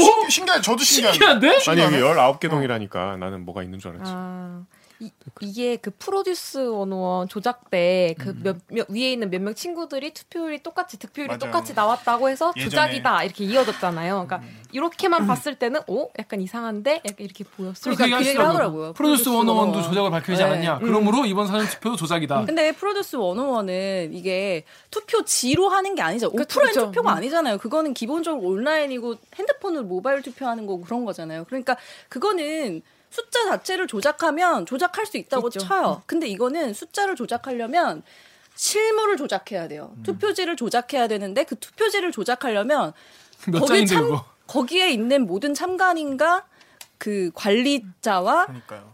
[SPEAKER 4] 신- 신기한 저도 신기한데.
[SPEAKER 1] 신기한데?
[SPEAKER 3] 아니 여기 19개 동이라니까 나는 뭐가 있는 줄 알았지.
[SPEAKER 5] 아, 이, 이게 그 프로듀스 101 조작 때그 몇, 몇 위에 있는 몇명 친구들이 투표율이 똑같이 득표율이
[SPEAKER 4] 맞아요.
[SPEAKER 5] 똑같이 나왔다고 해서
[SPEAKER 4] 예전에.
[SPEAKER 5] 조작이다 이렇게 이어졌잖아요. 그러니까 이렇게만 봤을 때는 오 약간 이상한데 약간 이렇게 보였어요.
[SPEAKER 2] 그러니까 그 얘기를 하더라고요.
[SPEAKER 1] 프로듀스
[SPEAKER 2] 프로듀스
[SPEAKER 1] 101도
[SPEAKER 2] 101.
[SPEAKER 1] 조작을 밝혀내지
[SPEAKER 2] 네.
[SPEAKER 1] 않았냐. 그러므로 이번 사전 투표도 조작이다.
[SPEAKER 2] 근데 프로듀스 101은 이게 투표지로 하는 게 아니죠. 오프라인
[SPEAKER 5] 그쵸.
[SPEAKER 2] 투표가
[SPEAKER 5] 음.
[SPEAKER 2] 아니잖아요. 그거는 기본적으로 온라인이고 핸드폰으로 모바일 투표하는 거고 그런 거잖아요. 그러니까 그거는 숫자 자체를 조작하면 조작할 수 있다고
[SPEAKER 5] 있죠.
[SPEAKER 2] 쳐요. 근데 이거는 숫자를 조작하려면 실물을 조작해야 돼요.
[SPEAKER 1] 음.
[SPEAKER 2] 투표지를 조작해야 되는데 그 투표지를 조작하려면
[SPEAKER 1] 몇
[SPEAKER 2] 거기 참-
[SPEAKER 1] 이거.
[SPEAKER 2] 거기에 있는 모든 참관인과 그 관리자와
[SPEAKER 4] 그러니까요.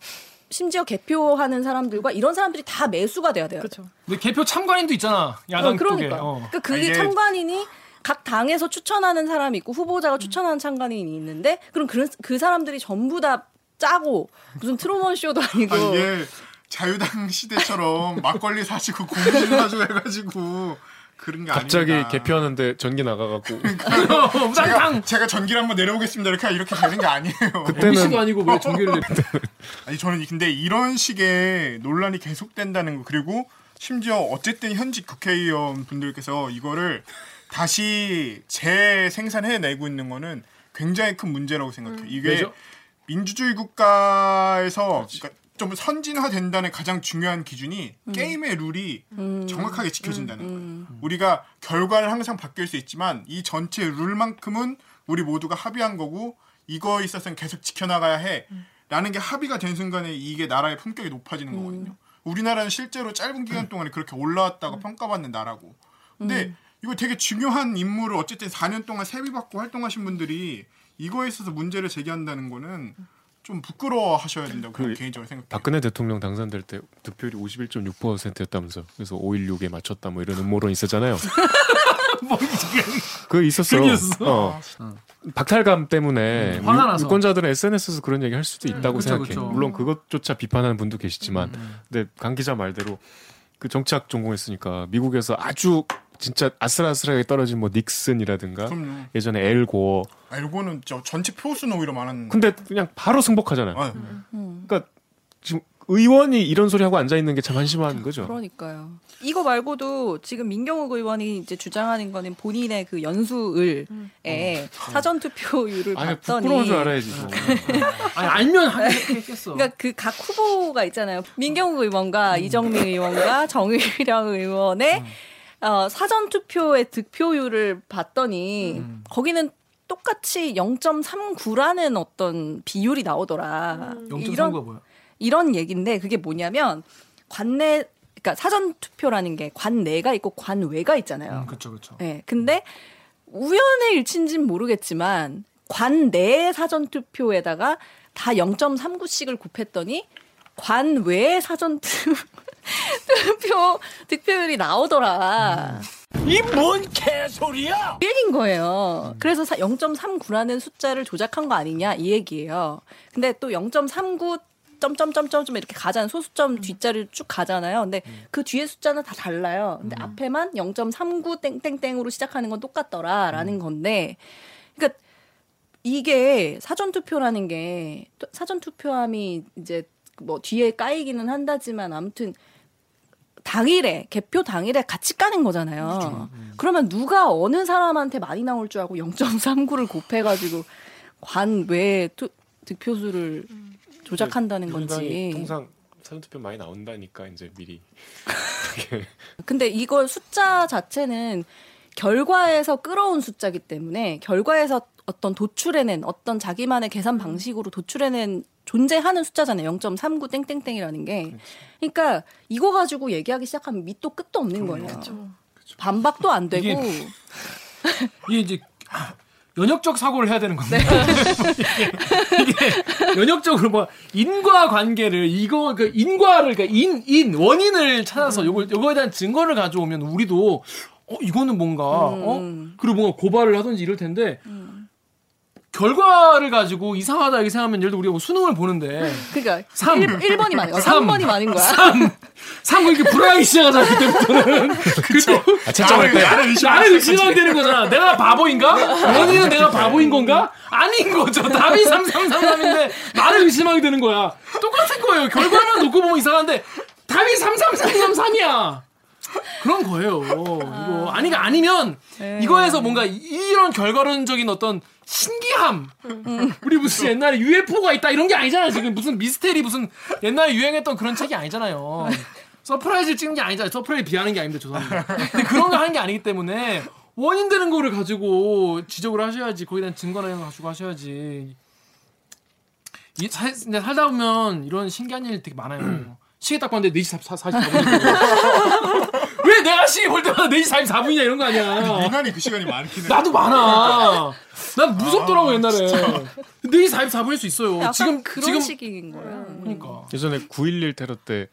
[SPEAKER 2] 심지어 개표하는 사람들과 이런 사람들이 다 매수가 돼야 돼요.
[SPEAKER 5] 그렇죠.
[SPEAKER 1] 근데 개표 참관인도 있잖아. 야당
[SPEAKER 2] 어, 그러니까.
[SPEAKER 1] 쪽에. 어.
[SPEAKER 2] 그러니까 그게
[SPEAKER 4] 아,
[SPEAKER 2] 참관인이 각 당에서 추천하는 사람이 있고 후보자가 추천하는 참관인이 있는데 그럼 그, 그 사람들이 전부 다 짜고 무슨 트루먼 쇼도 아니고
[SPEAKER 4] 아, 이게 자유당 시대처럼 막걸리 사시고 고민 사주고 해가지고 그런 게
[SPEAKER 3] 갑자기
[SPEAKER 4] 아닙니다.
[SPEAKER 3] 개표하는데 전기 나가갖고
[SPEAKER 1] 어,
[SPEAKER 4] 제가. 제가 전기를 한번 내려보겠습니다. 이렇게 이렇게 되는 게 아니에요.
[SPEAKER 1] MBC도 아니고 왜 전기를 내?
[SPEAKER 4] 아니 저는 근데 이런 식의 논란이 계속된다는 거 그리고 심지어 어쨌든 현직 국회의원 분들께서 이거를 다시 재생산해내고 있는 거는 굉장히 큰 문제라고 생각해요. 이게
[SPEAKER 1] 왜죠?
[SPEAKER 4] 민주주의 국가에서 그러니까 좀 선진화된다는 가장 중요한 기준이 게임의 룰이 정확하게 지켜진다는 거예요. 우리가 결과는 항상 바뀔 수 있지만 이 전체 룰만큼은 우리 모두가 합의한 거고 이거에 있어서는 계속 지켜나가야 해. 라는 게 합의가 된 순간에 이게 나라의 품격이 높아지는 거거든요. 우리나라는 실제로 짧은 기간 동안에 그렇게 올라왔다고 평가받는 나라고. 근데 이거 되게 중요한 임무를 어쨌든 4년 동안 세비받고 활동하신 분들이 이거에 있어서 문제를 제기한다는 거는 좀 부끄러워 하셔야 된다고
[SPEAKER 3] 그
[SPEAKER 4] 개인적으로 생각해요.
[SPEAKER 3] 박근혜 대통령 당선될 때 득표율이 51.6%였다면서 그래서 5.16에 맞췄다 뭐 이런 음모론 있었잖아요. 그 있었어.
[SPEAKER 1] 있었어?
[SPEAKER 3] 어. 박탈감 때문에
[SPEAKER 1] 음,
[SPEAKER 3] 유-
[SPEAKER 1] 나서.
[SPEAKER 3] 유권자들은 SNS에서 그런 얘기 할 수도 있다고
[SPEAKER 1] 그쵸,
[SPEAKER 3] 생각해.
[SPEAKER 1] 그쵸.
[SPEAKER 3] 물론 그것조차 비판하는 분도 계시지만,
[SPEAKER 1] 음.
[SPEAKER 3] 근데 강 기자 말대로 그 정치학 전공했으니까 미국에서 아주 진짜 아슬아슬하게 떨어진 뭐 닉슨이라든가
[SPEAKER 4] 그럼요.
[SPEAKER 3] 예전에 엘 고어,
[SPEAKER 4] 알고는 저 전체 표수는 오히려 많았는데.
[SPEAKER 3] 근데 그냥 바로 승복하잖아요.
[SPEAKER 4] 아,
[SPEAKER 3] 그러니까 지금 의원이 이런 소리 하고 앉아 있는 게 참 한심한 거죠.
[SPEAKER 2] 그러니까요. 이거 말고도 지금 민경욱 의원이 이제 주장하는 거는 본인의 그 연수을에 사전 투표율을
[SPEAKER 3] 아니
[SPEAKER 2] 봤더니
[SPEAKER 3] 부끄러운 줄 알아야지. 좀.
[SPEAKER 1] 아니 알면 하겠겠어.
[SPEAKER 2] 그러니까 그 각 후보가 있잖아요. 민경욱 의원과
[SPEAKER 3] 음.
[SPEAKER 2] 이정미 의원과 정의령 의원의 어, 사전 투표의 득표율을 봤더니
[SPEAKER 3] 음.
[SPEAKER 2] 거기는 똑같이 0.39라는 어떤 비율이 나오더라. 이런
[SPEAKER 1] 0.39가 뭐야?
[SPEAKER 2] 이런 얘기인데 그게 뭐냐면 관내 그러니까 사전 투표라는 게 관내가 있고 관외가 있잖아요.
[SPEAKER 1] 음, 그렇죠, 그렇죠.
[SPEAKER 2] 네, 근데 우연의 일치인지는 모르겠지만 관내 사전 투표에다가 다 0.39씩을 곱했더니 관외 사전 투, 투표 득표율이 나오더라.
[SPEAKER 8] 이 뭔 개소리야!
[SPEAKER 2] 이 얘기인 거예요. 그래서 0.39라는 숫자를 조작한 거 아니냐 이 얘기예요. 근데 또 0.39 점점점점 이렇게 가잖아요. 소수점 뒷자리를 쭉 가잖아요. 근데 그 뒤에 숫자는 다 달라요. 근데 앞에만 0.39 땡땡땡으로 시작하는 건 똑같더라라는 건데, 그러니까 이게 사전 투표라는 게또 사전 투표함이 이제 뭐 뒤에 까이기는 한다지만 아무튼 당일에 개표 당일에 같이 까는 거잖아요. 그러면 누가 어느 사람한테 많이 나올 줄 알고 0.39를 곱해가지고 관외 득표수를 조작한다는
[SPEAKER 3] 민주당이
[SPEAKER 2] 건지.
[SPEAKER 3] 통상 사전투표 많이 나온다니까 이제 미리
[SPEAKER 2] 근데 이걸 숫자 자체는 결과에서 끌어온 숫자기 때문에 결과에서 어떤 도출해낸 어떤 자기만의 계산 방식으로 도출해낸 존재하는 숫자잖아요. 0.39 땡땡땡이라는 게. 그러니까 이거 가지고 얘기하기 시작하면 밑도 끝도 없는 거예요. 반박도 안 되고.
[SPEAKER 1] 이게- 이게 이제 연역적 사고를 해야 되는 건데 이게, 이게 연역적으로 뭐 인과 관계를 이거 그 인과를 그러니까 인, 인 원인을 찾아서 요걸 요거에 대한 증거를 가져오면 우리도 어 이거는 뭔가 어 그리고 뭔가 고발을 하든지 이럴 텐데 결과를 가지고 이상하다 이렇게 생각하면 예를 들어 우리가 뭐 수능을 보는데
[SPEAKER 2] 그러니까
[SPEAKER 1] 삼.
[SPEAKER 2] 1, 번이 많은 거야.
[SPEAKER 1] 삼.
[SPEAKER 2] 3번이 많은 거야.
[SPEAKER 1] 3 3 이렇게 불안하기 시작하잖아 그때부터는 그때
[SPEAKER 3] 아, 채점할 때
[SPEAKER 1] 나를 의심하게 되는 거잖아. 내가 바보인가? 원인은 내가 바보인 건가? 아닌 거죠. 답이 3333인데 나를 의심하게 되는 거야. 똑같은 거예요. 결과만 놓고 보면 이상한데 답이 33333이야. 그런 거예요. 이거 아니가 아니면 이거에서 뭔가 이런 결과론적인 어떤 신기함. 우리 무슨 옛날에 UFO가 있다 이런 게 아니잖아. 지금 무슨 미스테리 무슨 옛날에 유행했던 그런 책이 아니잖아요. 서프라이즈를 찍는 게 아니잖아요. 서프라이즈 비하는 게 아닙니다. 죄송합니다. 근데 그런 거 하는 게 아니기 때문에 원인 되는 거를 가지고 지적을 하셔야지. 거기에 대한 증거나 이런 거 가지고 하셔야지. 이, 살, 근데 살다 보면 이런 신기한 일 되게 많아요. 시계 딱 봤는데 4시 44분이고. 왜 내가 시계 볼 때마다 4시 44분이냐 이런 거 아니야.
[SPEAKER 4] 유난히 그 시간이 많긴 해.
[SPEAKER 1] 나도 많아. 난 무섭더라고 옛날에. 4시 44분일 수 있어요.
[SPEAKER 2] 약간
[SPEAKER 1] 지금
[SPEAKER 2] 그런
[SPEAKER 1] 지금
[SPEAKER 2] 식인 거예요.
[SPEAKER 1] 그러니까.
[SPEAKER 3] 예전에 9.11 테러 때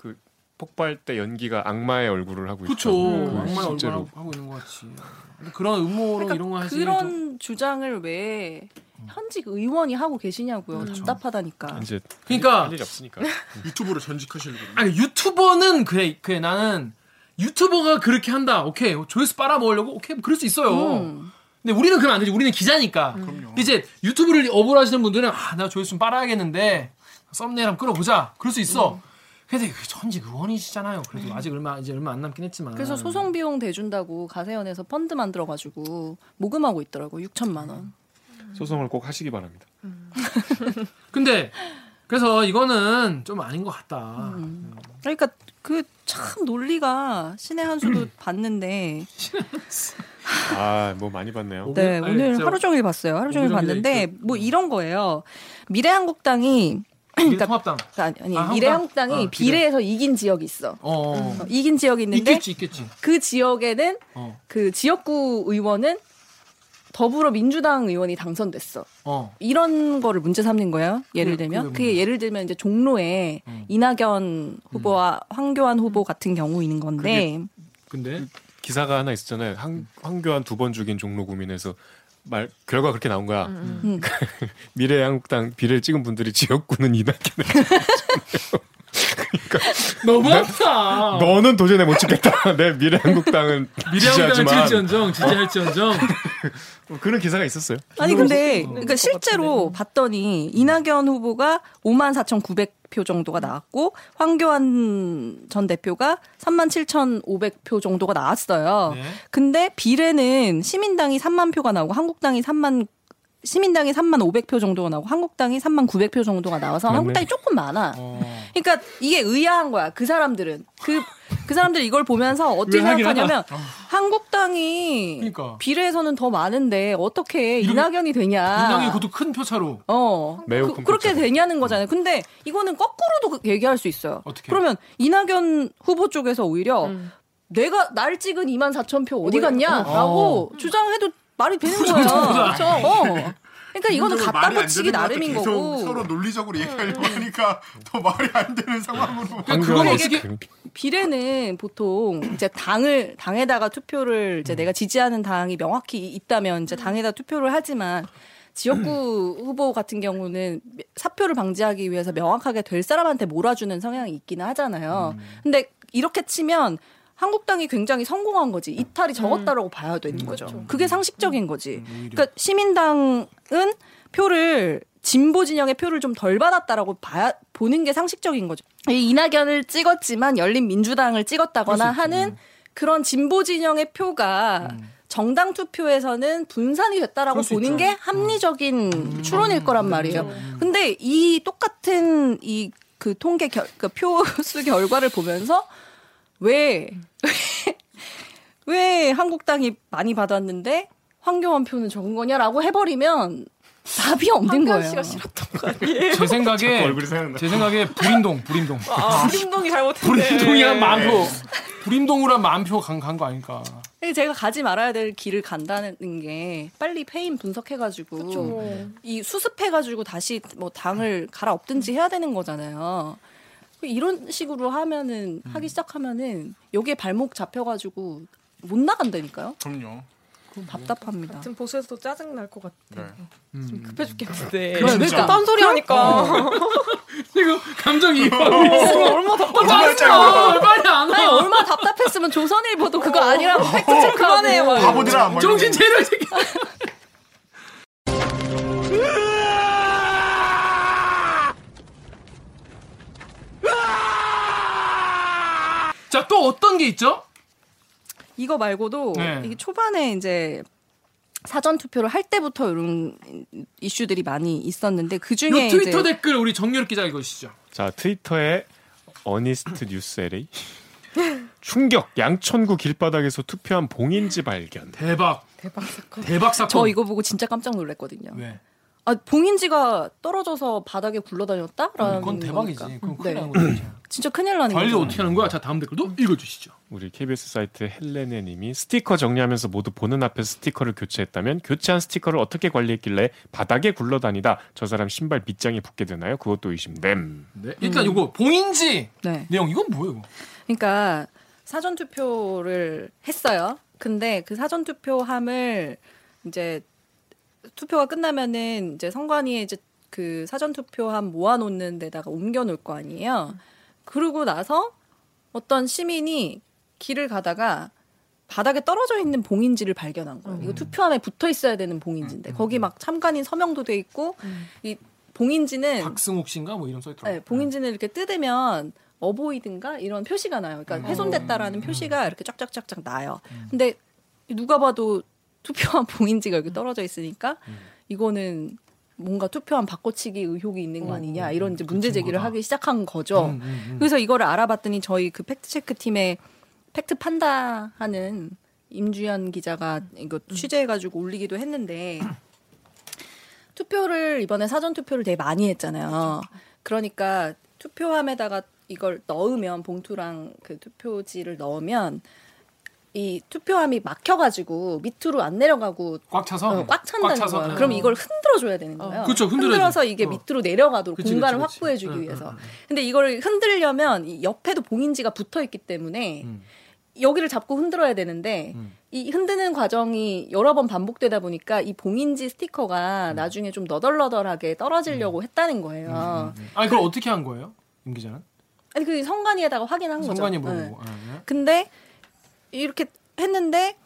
[SPEAKER 3] 그 폭발 때 연기가 악마의 얼굴을 하고
[SPEAKER 1] 그렇죠.
[SPEAKER 3] 있죠. 그
[SPEAKER 1] 악마의 얼굴
[SPEAKER 3] 실제로
[SPEAKER 1] 하고, 하고 있는 것 같지. 그런 음모론
[SPEAKER 2] 그러니까
[SPEAKER 1] 이런 거 하시는 좀
[SPEAKER 2] 그런 주장을 왜 현직 의원이 하고 계시냐고요. 답답하다니까.
[SPEAKER 3] 이제
[SPEAKER 1] 그러니까
[SPEAKER 3] 할 일이 없으니까.
[SPEAKER 4] 유튜브로 전직하시려고.
[SPEAKER 1] 아니 유튜버는 그래 그래 나는 유튜버가 그렇게 한다. 오케이 조회수 빨아먹으려고 오케이 뭐 그럴 수 있어요.
[SPEAKER 2] 음.
[SPEAKER 1] 근데 우리는 그러면 안 되지. 우리는 기자니까.
[SPEAKER 4] 그럼요.
[SPEAKER 1] 이제 유튜브를 업으하시는 분들은 아, 나 조회수 좀 빨아야겠는데 썸네일 한번 끌어보자. 그럴 수 있어.
[SPEAKER 2] 음.
[SPEAKER 1] 근데 그 전직 의원이시잖아요. 그래도 아직 얼마 이제 얼마 안 남긴 했지만.
[SPEAKER 2] 그래서 소송 비용 대준다고 가세연에서 펀드 만들어 가지고 모금하고 있더라고 6천만 원.
[SPEAKER 3] 소송을 꼭 하시기 바랍니다.
[SPEAKER 1] 근데 그래서 이거는 좀 아닌 것 같다.
[SPEAKER 2] 그러니까 그 참 논리가 신의 한 수도 봤는데
[SPEAKER 3] 아, 뭐 많이 봤네요.
[SPEAKER 2] 네
[SPEAKER 1] 아니,
[SPEAKER 2] 오늘
[SPEAKER 1] 저-
[SPEAKER 2] 하루 종일 봤어요. 하루 종일
[SPEAKER 1] 오늘
[SPEAKER 2] 봤는데
[SPEAKER 1] 종일
[SPEAKER 2] 뭐 이런 거예요. 미래한국당이 그러니까
[SPEAKER 1] 통합당.
[SPEAKER 2] 아니, 아니
[SPEAKER 1] 아, 한국당?
[SPEAKER 2] 미래한국당이
[SPEAKER 1] 어, 비례.
[SPEAKER 2] 비례에서 이긴 지역이 있어.
[SPEAKER 1] 어.
[SPEAKER 2] 어, 이긴 지역이 있는데
[SPEAKER 1] 있겠지, 있겠지.
[SPEAKER 2] 그 지역에는
[SPEAKER 1] 어.
[SPEAKER 2] 그 지역구 의원은 더불어민주당 의원이 당선됐어.
[SPEAKER 1] 어.
[SPEAKER 2] 이런 거를 문제 삼는 거예요. 예를
[SPEAKER 1] 그-
[SPEAKER 2] 들면
[SPEAKER 1] 그게?
[SPEAKER 2] 예를 들면 이제 종로에
[SPEAKER 1] 음.
[SPEAKER 2] 이낙연 후보와 황교안 후보 같은 경우인 건데
[SPEAKER 1] 근데
[SPEAKER 3] 기사가 하나 있었잖아요. 황, 황교안 두 번 죽인 종로 구민에서 말 결과 그렇게 나온 거야.
[SPEAKER 2] 음.
[SPEAKER 3] 미래한국당 비례를 찍은 분들이 지역구는 이낙연.
[SPEAKER 1] 너무하다.
[SPEAKER 3] 너는 도저히 못 찍겠다. 내 미래한국당은
[SPEAKER 1] 미래한국당을
[SPEAKER 3] 지지하지만
[SPEAKER 1] 칠지언정 지지할지언정.
[SPEAKER 3] 그런 기사가 있었어요.
[SPEAKER 2] 아니 근데
[SPEAKER 1] 음.
[SPEAKER 2] 그러니까 실제로 봤더니 이낙연 후보가 5만 4,900표 정도가 나왔고 황교안 전 대표가 3만 7,500표 정도가 나왔어요.
[SPEAKER 1] 네.
[SPEAKER 2] 근데 비례는 시민당이 3만 표가 나오고 한국당이 3만 시민당이 3만 500표 정도가 나오고 한국당이 3만 900표 정도가 나와서
[SPEAKER 3] 맞네.
[SPEAKER 2] 한국당이 조금 많아.
[SPEAKER 1] 어.
[SPEAKER 2] 그러니까 이게 의아한 거야. 그 사람들은 그 그 사람들이 이걸 보면서 어떻게 생각하냐면 한국당이
[SPEAKER 1] 그러니까.
[SPEAKER 2] 비례에서는 더 많은데 어떻게 이낙연이 되냐?
[SPEAKER 1] 이낙연이 그것도 큰 표차로.
[SPEAKER 2] 어
[SPEAKER 3] 매우
[SPEAKER 2] 그,
[SPEAKER 3] 큰
[SPEAKER 2] 그렇게
[SPEAKER 3] 표차로.
[SPEAKER 2] 되냐는 거잖아요. 근데 이거는 거꾸로도 그- 얘기할 수 있어요.
[SPEAKER 1] 어떻게?
[SPEAKER 2] 그러면 이낙연 후보 쪽에서 오히려 내가 날 찍은 2만 4천 표 어디 갔냐라고 주장해도 말이 되는 거예요. 그렇죠. 어. 그러니까 이거는 갖다
[SPEAKER 4] 안
[SPEAKER 2] 붙이기. 나름인 거고. 음.
[SPEAKER 4] 서로 논리적으로 얘기하려고 하니까 더 말이 안 되는 상황으로.
[SPEAKER 1] 그러니까 그건 어떻게
[SPEAKER 2] 비례는 보통 이제 당을 당에다가 투표를 이제 내가 지지하는 당이 명확히 있다면 이제 당에다 투표를 하지만 지역구 후보 같은 경우는 사표를 방지하기 위해서 명확하게 될 사람한테 몰아주는 성향이 있기는 하잖아요. 근데 이렇게 치면 한국당이 굉장히 성공한 거지. 이탈이 적었다라고 봐야 되는 거죠. 그게 상식적인 거지. 그러니까 시민당은 표를 진보 진영의 표를 좀 덜 받았다라고 봐야 보는 게 상식적인 거죠. 이 이낙연을 찍었지만 열린 민주당을 찍었다거나 하는 그런 진보 진영의 표가 정당 투표에서는 분산이 됐다라고 보는
[SPEAKER 1] 있죠.
[SPEAKER 2] 게 합리적인 추론일 거란 말이에요. 근데 이 똑같은 이 그 통계 결, 그 표수 결과를 보면서 왜, 왜 한국당이 많이 받았는데 황교안 표는 적은 거냐라고 해버리면 답이 없는 거예요.
[SPEAKER 5] 씨가 싫었던 거 아니에요?
[SPEAKER 1] 제 생각에. 제 생각에 불임동 불임동
[SPEAKER 5] 아, 불임동이 잘못했네.
[SPEAKER 1] 불임동이 한 만 표. 불임동으로 한 만표간간거 아닐까.
[SPEAKER 2] 제가 가지 말아야 될 길을 간다는 게 빨리 패인 분석해가지고
[SPEAKER 5] 그쵸.
[SPEAKER 2] 이 수습해가지고 다시 뭐 당을 갈아엎든지 해야 되는 거잖아요. 이런 식으로 하면은 하기 시작하면은 여기에 발목 잡혀가지고 못 나간다니까요.
[SPEAKER 4] 그럼요.
[SPEAKER 2] 그럼 답답합니다.
[SPEAKER 5] 같은 보수에서도 짜증 날 것 같아.
[SPEAKER 4] 네.
[SPEAKER 5] 좀 급해 죽겠는데.
[SPEAKER 2] 그러니까.
[SPEAKER 5] 딴 소리 하니까.
[SPEAKER 1] 지금 감정이
[SPEAKER 5] 어, 얼마.
[SPEAKER 1] 짜증나. 빨리 안 와.
[SPEAKER 2] 얼마 답답했으면 조선일보도 그거 아니라고 팩트 체크하고
[SPEAKER 5] 그만해, 막.
[SPEAKER 4] 바보들아. 뭐
[SPEAKER 1] 정신
[SPEAKER 4] 거.
[SPEAKER 1] 차려 이 새끼. 자, 또 어떤 게 있죠?
[SPEAKER 2] 이거 말고도
[SPEAKER 1] 네.
[SPEAKER 2] 이게 초반에 이제 사전 투표를 할 때부터 이런 이슈들이 많이 있었는데
[SPEAKER 1] 그요
[SPEAKER 2] 중에
[SPEAKER 1] 트위터
[SPEAKER 2] 이제
[SPEAKER 1] 댓글 우리 정유럽 기자 읽어주시죠.
[SPEAKER 3] 자 트위터에 어니스트 뉴스 LA 충격 양천구 길바닥에서 투표한 봉인지 발견.
[SPEAKER 1] 대박.
[SPEAKER 5] 대박 사건.
[SPEAKER 1] 대박 사건.
[SPEAKER 2] 저 이거 보고 진짜 깜짝 놀랐거든요.
[SPEAKER 1] 왜?
[SPEAKER 2] 아 봉인지가 떨어져서 바닥에 굴러다녔다라는
[SPEAKER 1] 그건 대박이지.
[SPEAKER 2] 거니까.
[SPEAKER 1] 그건
[SPEAKER 2] 네.
[SPEAKER 1] 큰일 나는 거지.
[SPEAKER 2] 진짜 큰일 나는
[SPEAKER 1] 관리
[SPEAKER 2] 거죠.
[SPEAKER 1] 어떻게 하는 거야? 자, 다음 댓글도 읽어주시죠.
[SPEAKER 3] 우리 KBS 사이트 헬레네님이 스티커 정리하면서 모두 보는 앞에 스티커를 교체했다면 교체한 스티커를 어떻게 관리했길래 바닥에 굴러다니다 저 사람 신발 밑장에 붙게 되나요? 그것도 의심됨.
[SPEAKER 1] 네. 일단 요거 봉인지
[SPEAKER 2] 네.
[SPEAKER 1] 내용 이건 뭐예요? 이거?
[SPEAKER 2] 그러니까 사전 투표를 했어요. 근데 그 사전 투표함을 이제 투표가 끝나면은 이제 선관위에 이제 그 사전 투표함 모아놓는 데다가 옮겨놓을 거 아니에요. 그러고 나서 어떤 시민이 길을 가다가 바닥에 떨어져 있는 봉인지를 발견한 거예요. 이거 투표함에 붙어 있어야 되는 봉인지인데 거기 막 참관인 서명도 돼 있고 이 봉인지는
[SPEAKER 1] 박승욱 씨인가 뭐 이름 써 있더라고.
[SPEAKER 2] 네, 봉인지는 이렇게 뜯으면 어보이든가 이런 표시가 나요. 그러니까 훼손됐다라는 표시가 이렇게 쫙쫙쫙쫙 나요. 근데 누가 봐도 투표함 봉인지가 여기 떨어져 있으니까 이거는 뭔가 투표함 바꿔치기 의혹이 있는 거 아니냐 이런 이제 문제 제기를. 하기 시작한 거죠.
[SPEAKER 1] 음, 음, 음.
[SPEAKER 2] 그래서 이거를 알아봤더니 저희 그 팩트 체크 팀의 팩트 판다하는 임주연 기자가 이거 취재해가지고 올리기도 했는데 투표를 이번에 사전 투표를 되게 많이 했잖아요. 그러니까 투표함에다가 이걸 넣으면 봉투랑 그 투표지를 넣으면 이 투표함이 막혀가지고 밑으로 안 내려가고
[SPEAKER 1] 꽉 차서
[SPEAKER 2] 어, 꽉 찬다는
[SPEAKER 1] 차서.
[SPEAKER 2] 거예요.
[SPEAKER 1] 네.
[SPEAKER 2] 그럼 이걸 흔들어줘야 되는 거예요.
[SPEAKER 1] 그쵸, 흔들어야지.
[SPEAKER 2] 흔들어서 이게
[SPEAKER 1] 어.
[SPEAKER 2] 밑으로 내려가도록
[SPEAKER 1] 그치,
[SPEAKER 2] 공간을
[SPEAKER 1] 그치, 그치.
[SPEAKER 2] 확보해주기
[SPEAKER 1] 응,
[SPEAKER 2] 위해서.
[SPEAKER 1] 응, 응.
[SPEAKER 2] 근데 이걸 흔들려면 이 옆에도 봉인지가 붙어 있기 때문에
[SPEAKER 1] 음.
[SPEAKER 2] 여기를 잡고 흔들어야 되는데
[SPEAKER 1] 음.
[SPEAKER 2] 이 흔드는 과정이 여러 번 반복되다 보니까 이 봉인지
[SPEAKER 1] 음.
[SPEAKER 2] 스티커가 나중에 좀 너덜너덜하게 떨어지려고 했다는 거예요.
[SPEAKER 1] 아니 그걸 어떻게 한 거예요? 임 기자는?
[SPEAKER 2] 아니 그 성관위에다가 확인한 거죠.
[SPEAKER 1] 성관이
[SPEAKER 2] 네.
[SPEAKER 1] 물어보고. 아, 네.
[SPEAKER 2] 근데 이렇게 했는데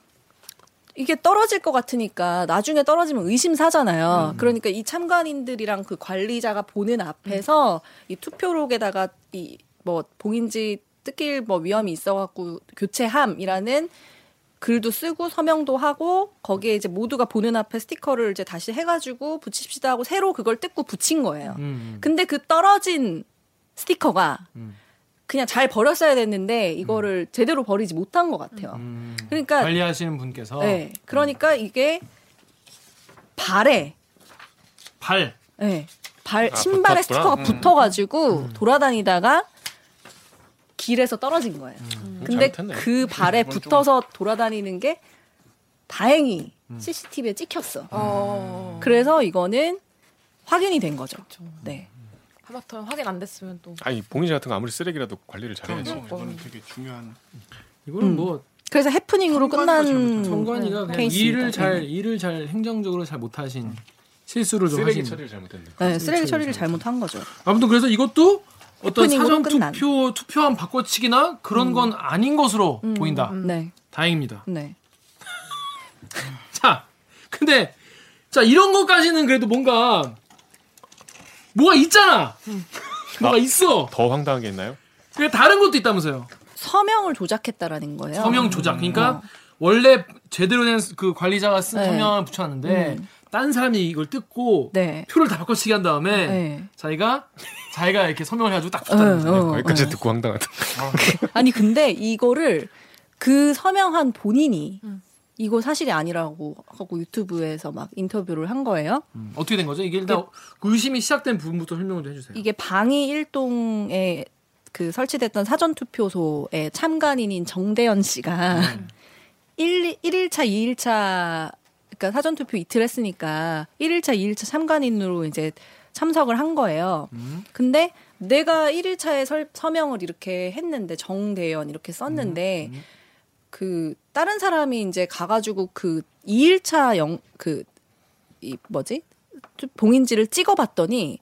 [SPEAKER 2] 이게 떨어질 것 같으니까 나중에 떨어지면 의심사잖아요. 그러니까 이 참관인들이랑 그 관리자가 보는 앞에서 이 투표록에다가 이 뭐 봉인지 뜯길 뭐 위험이 있어갖고 교체함이라는 글도 쓰고 서명도 하고 거기에 이제 모두가 보는 앞에 스티커를 이제 다시 해가지고 붙입시다 하고 새로 그걸 뜯고 붙인 거예요.
[SPEAKER 1] 음.
[SPEAKER 2] 근데 그 떨어진 스티커가
[SPEAKER 1] 음.
[SPEAKER 2] 그냥 잘 버렸어야 됐는데 이거를 제대로 버리지 못한 것 같아요.
[SPEAKER 1] 음.
[SPEAKER 2] 그러니까
[SPEAKER 1] 관리하시는 분께서
[SPEAKER 2] 네, 그러니까 이게 발에
[SPEAKER 1] 발
[SPEAKER 2] 네, 발
[SPEAKER 3] 아,
[SPEAKER 2] 신발에
[SPEAKER 3] 붙었구나.
[SPEAKER 2] 스티커가 붙어가지고 돌아다니다가 길에서 떨어진 거예요. 근데
[SPEAKER 3] 잘못했네.
[SPEAKER 2] 그 발에 붙어서 돌아다니는 게 다행히 CCTV에 찍혔어.
[SPEAKER 5] 어.
[SPEAKER 2] 그래서 이거는 확인이 된 거죠. 네.
[SPEAKER 5] 하마터면 확인 안 됐으면 또
[SPEAKER 3] 아니 봉인지 같은 거 아무리 쓰레기라도 관리를
[SPEAKER 4] 그럼
[SPEAKER 3] 잘해야지.
[SPEAKER 4] 이거는 되게 중요한.
[SPEAKER 1] 이거는
[SPEAKER 2] 음.
[SPEAKER 1] 뭐
[SPEAKER 2] 그래서 해프닝으로 끝난
[SPEAKER 1] 정관이가 그냥
[SPEAKER 2] 케이스입니다.
[SPEAKER 1] 일을 잘
[SPEAKER 2] 네.
[SPEAKER 1] 일을 잘 행정적으로 잘 못하신 실수를 좀
[SPEAKER 3] 쓰레기
[SPEAKER 1] 하신.
[SPEAKER 3] 처리를 잘못했네.
[SPEAKER 2] 네, 쓰레기 처리를 잘못한 거죠.
[SPEAKER 1] 아무튼 그래서 이것도 어떤 사전. 투표 투표함 바꿔치기나 그런 건 아닌 것으로 보인다.
[SPEAKER 2] 네,
[SPEAKER 1] 다행입니다.
[SPEAKER 2] 네.
[SPEAKER 1] 자, 근데 자 이런 것까지는 그래도 뭔가 뭐가 있잖아. 뭐가 있어.
[SPEAKER 3] 더 황당한 게 있나요?
[SPEAKER 1] 그 다른 것도 있다면서요.
[SPEAKER 2] 서명을 조작했다라는 거예요.
[SPEAKER 1] 서명 조작. 그러니까 원래 제대로 된 그 관리자가 쓴
[SPEAKER 2] 네.
[SPEAKER 1] 서명을 붙여놨는데
[SPEAKER 2] 음.
[SPEAKER 1] 딴 사람이 이걸 뜯고
[SPEAKER 2] 네.
[SPEAKER 1] 표를 다 바꿔치기 한 다음에
[SPEAKER 2] 네.
[SPEAKER 1] 자기가 자기가 이렇게 서명을 해가지고 딱 붙다는 거죠.
[SPEAKER 2] 어, 어,
[SPEAKER 3] 거기까지
[SPEAKER 2] 어.
[SPEAKER 3] 듣고 황당하다.
[SPEAKER 2] 아니 근데 이거를 그 서명한 본인이 이거 사실이 아니라고 하고 유튜브에서 막 인터뷰를 한 거예요.
[SPEAKER 1] 음, 어떻게 된 거죠? 이게 일단 그 의심이 시작된 부분부터 설명을 좀 해주세요.
[SPEAKER 2] 이게 방위 일동에 그 설치됐던 사전 투표소의 참관인인 정대현 씨가
[SPEAKER 1] 음.
[SPEAKER 2] 일 1, 1일차, 2일차 그러니까 사전 투표 이틀 했으니까 1일차, 2일차 참관인으로 이제 참석을 한 거예요.
[SPEAKER 1] 음.
[SPEAKER 2] 근데 내가 1일차에 설, 서명을 이렇게 했는데 정대현 이렇게 썼는데
[SPEAKER 1] 음.
[SPEAKER 2] 그 다른 사람이 이제 가가지고 그 2일차 영 그 이 뭐지 봉인지를 찍어봤더니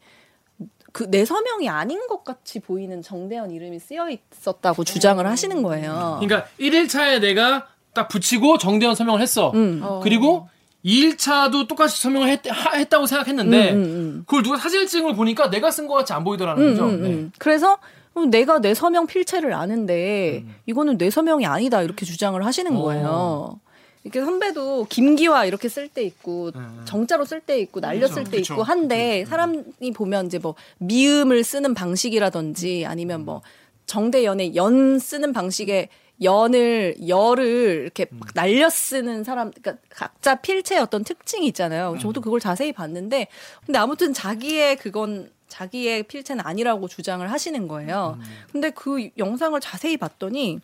[SPEAKER 2] 그내 서명이 아닌 것 같이 보이는 정대현 이름이 쓰여 있었다고 주장을 하시는 거예요.
[SPEAKER 1] 그러니까 1일차에 내가 딱 붙이고 정대현 서명을 했어.
[SPEAKER 2] 음.
[SPEAKER 1] 그리고 2일차도 똑같이 서명을 했, 다고 생각했는데
[SPEAKER 2] 음, 음, 음.
[SPEAKER 1] 그걸 누가 사진을 찍은 걸 보니까 내가 쓴 것 같이 안 보이더라는
[SPEAKER 2] 음,
[SPEAKER 1] 거죠.
[SPEAKER 2] 음,
[SPEAKER 1] 네.
[SPEAKER 2] 음. 그래서 어, 내가 내 서명 필체를 아는데
[SPEAKER 1] 음.
[SPEAKER 2] 이거는 내 서명이 아니다 이렇게 주장을 하시는
[SPEAKER 1] 어.
[SPEAKER 2] 거예요. 이렇게 선배도 김기화 이렇게 쓸 때 있고
[SPEAKER 1] 음.
[SPEAKER 2] 정자로 쓸 때 있고 날려 쓸 때. 있고 한데 사람이 보면 이제 뭐 미음을 쓰는 방식이라든지 아니면 뭐 정대연의 연 쓰는 방식의 연을 열을 이렇게 막 날려 쓰는 사람 그러니까 각자 필체의 어떤 특징이 있잖아요. 저도 그걸 자세히 봤는데 근데 아무튼 자기의 그건 자기의 필체는 아니라고 주장을 하시는 거예요. 근데 그 영상을 자세히 봤더니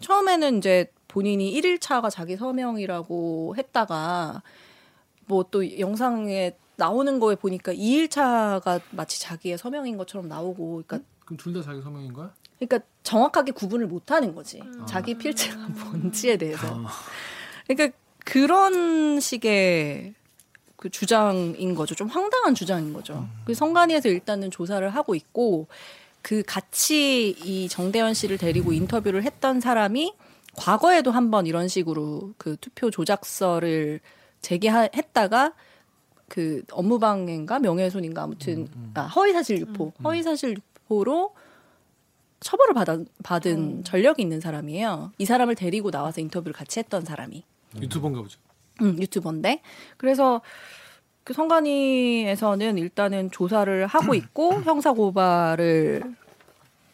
[SPEAKER 2] 처음에는 이제 본인이 1일차가 자기 서명이라고 했다가 뭐 또 영상에 나오는 거에 보니까 2일차가 마치 자기의 서명인 것처럼 나오고 그러니까
[SPEAKER 1] 그럼 둘 다 자기 서명인 거야?
[SPEAKER 2] 그러니까 정확하게 구분을 못 하는 거지. 자기 필체가 뭔지에 대해서. 그러니까 그런 식의 그 주장인 거죠. 좀 황당한 주장인 거죠. 그 성관위에서 일단은 조사를 하고 있고 그 같이 이 정대현 씨를 데리고 인터뷰를 했던 사람이 과거에도 한번 이런 식으로 그 투표 조작서를 제기했다가 그 업무방해인가 명예훼손인가 아무튼 아, 허위사실 유포 허위사실 유포로 처벌을 받아, 받은 전력이 있는 사람이에요. 이 사람을 데리고 나와서 인터뷰를 같이 했던 사람이
[SPEAKER 1] 유튜버인가 보죠.
[SPEAKER 2] 음, 유튜버인데 그래서 그 성관위에서는 일단은 조사를 하고 있고 형사 고발을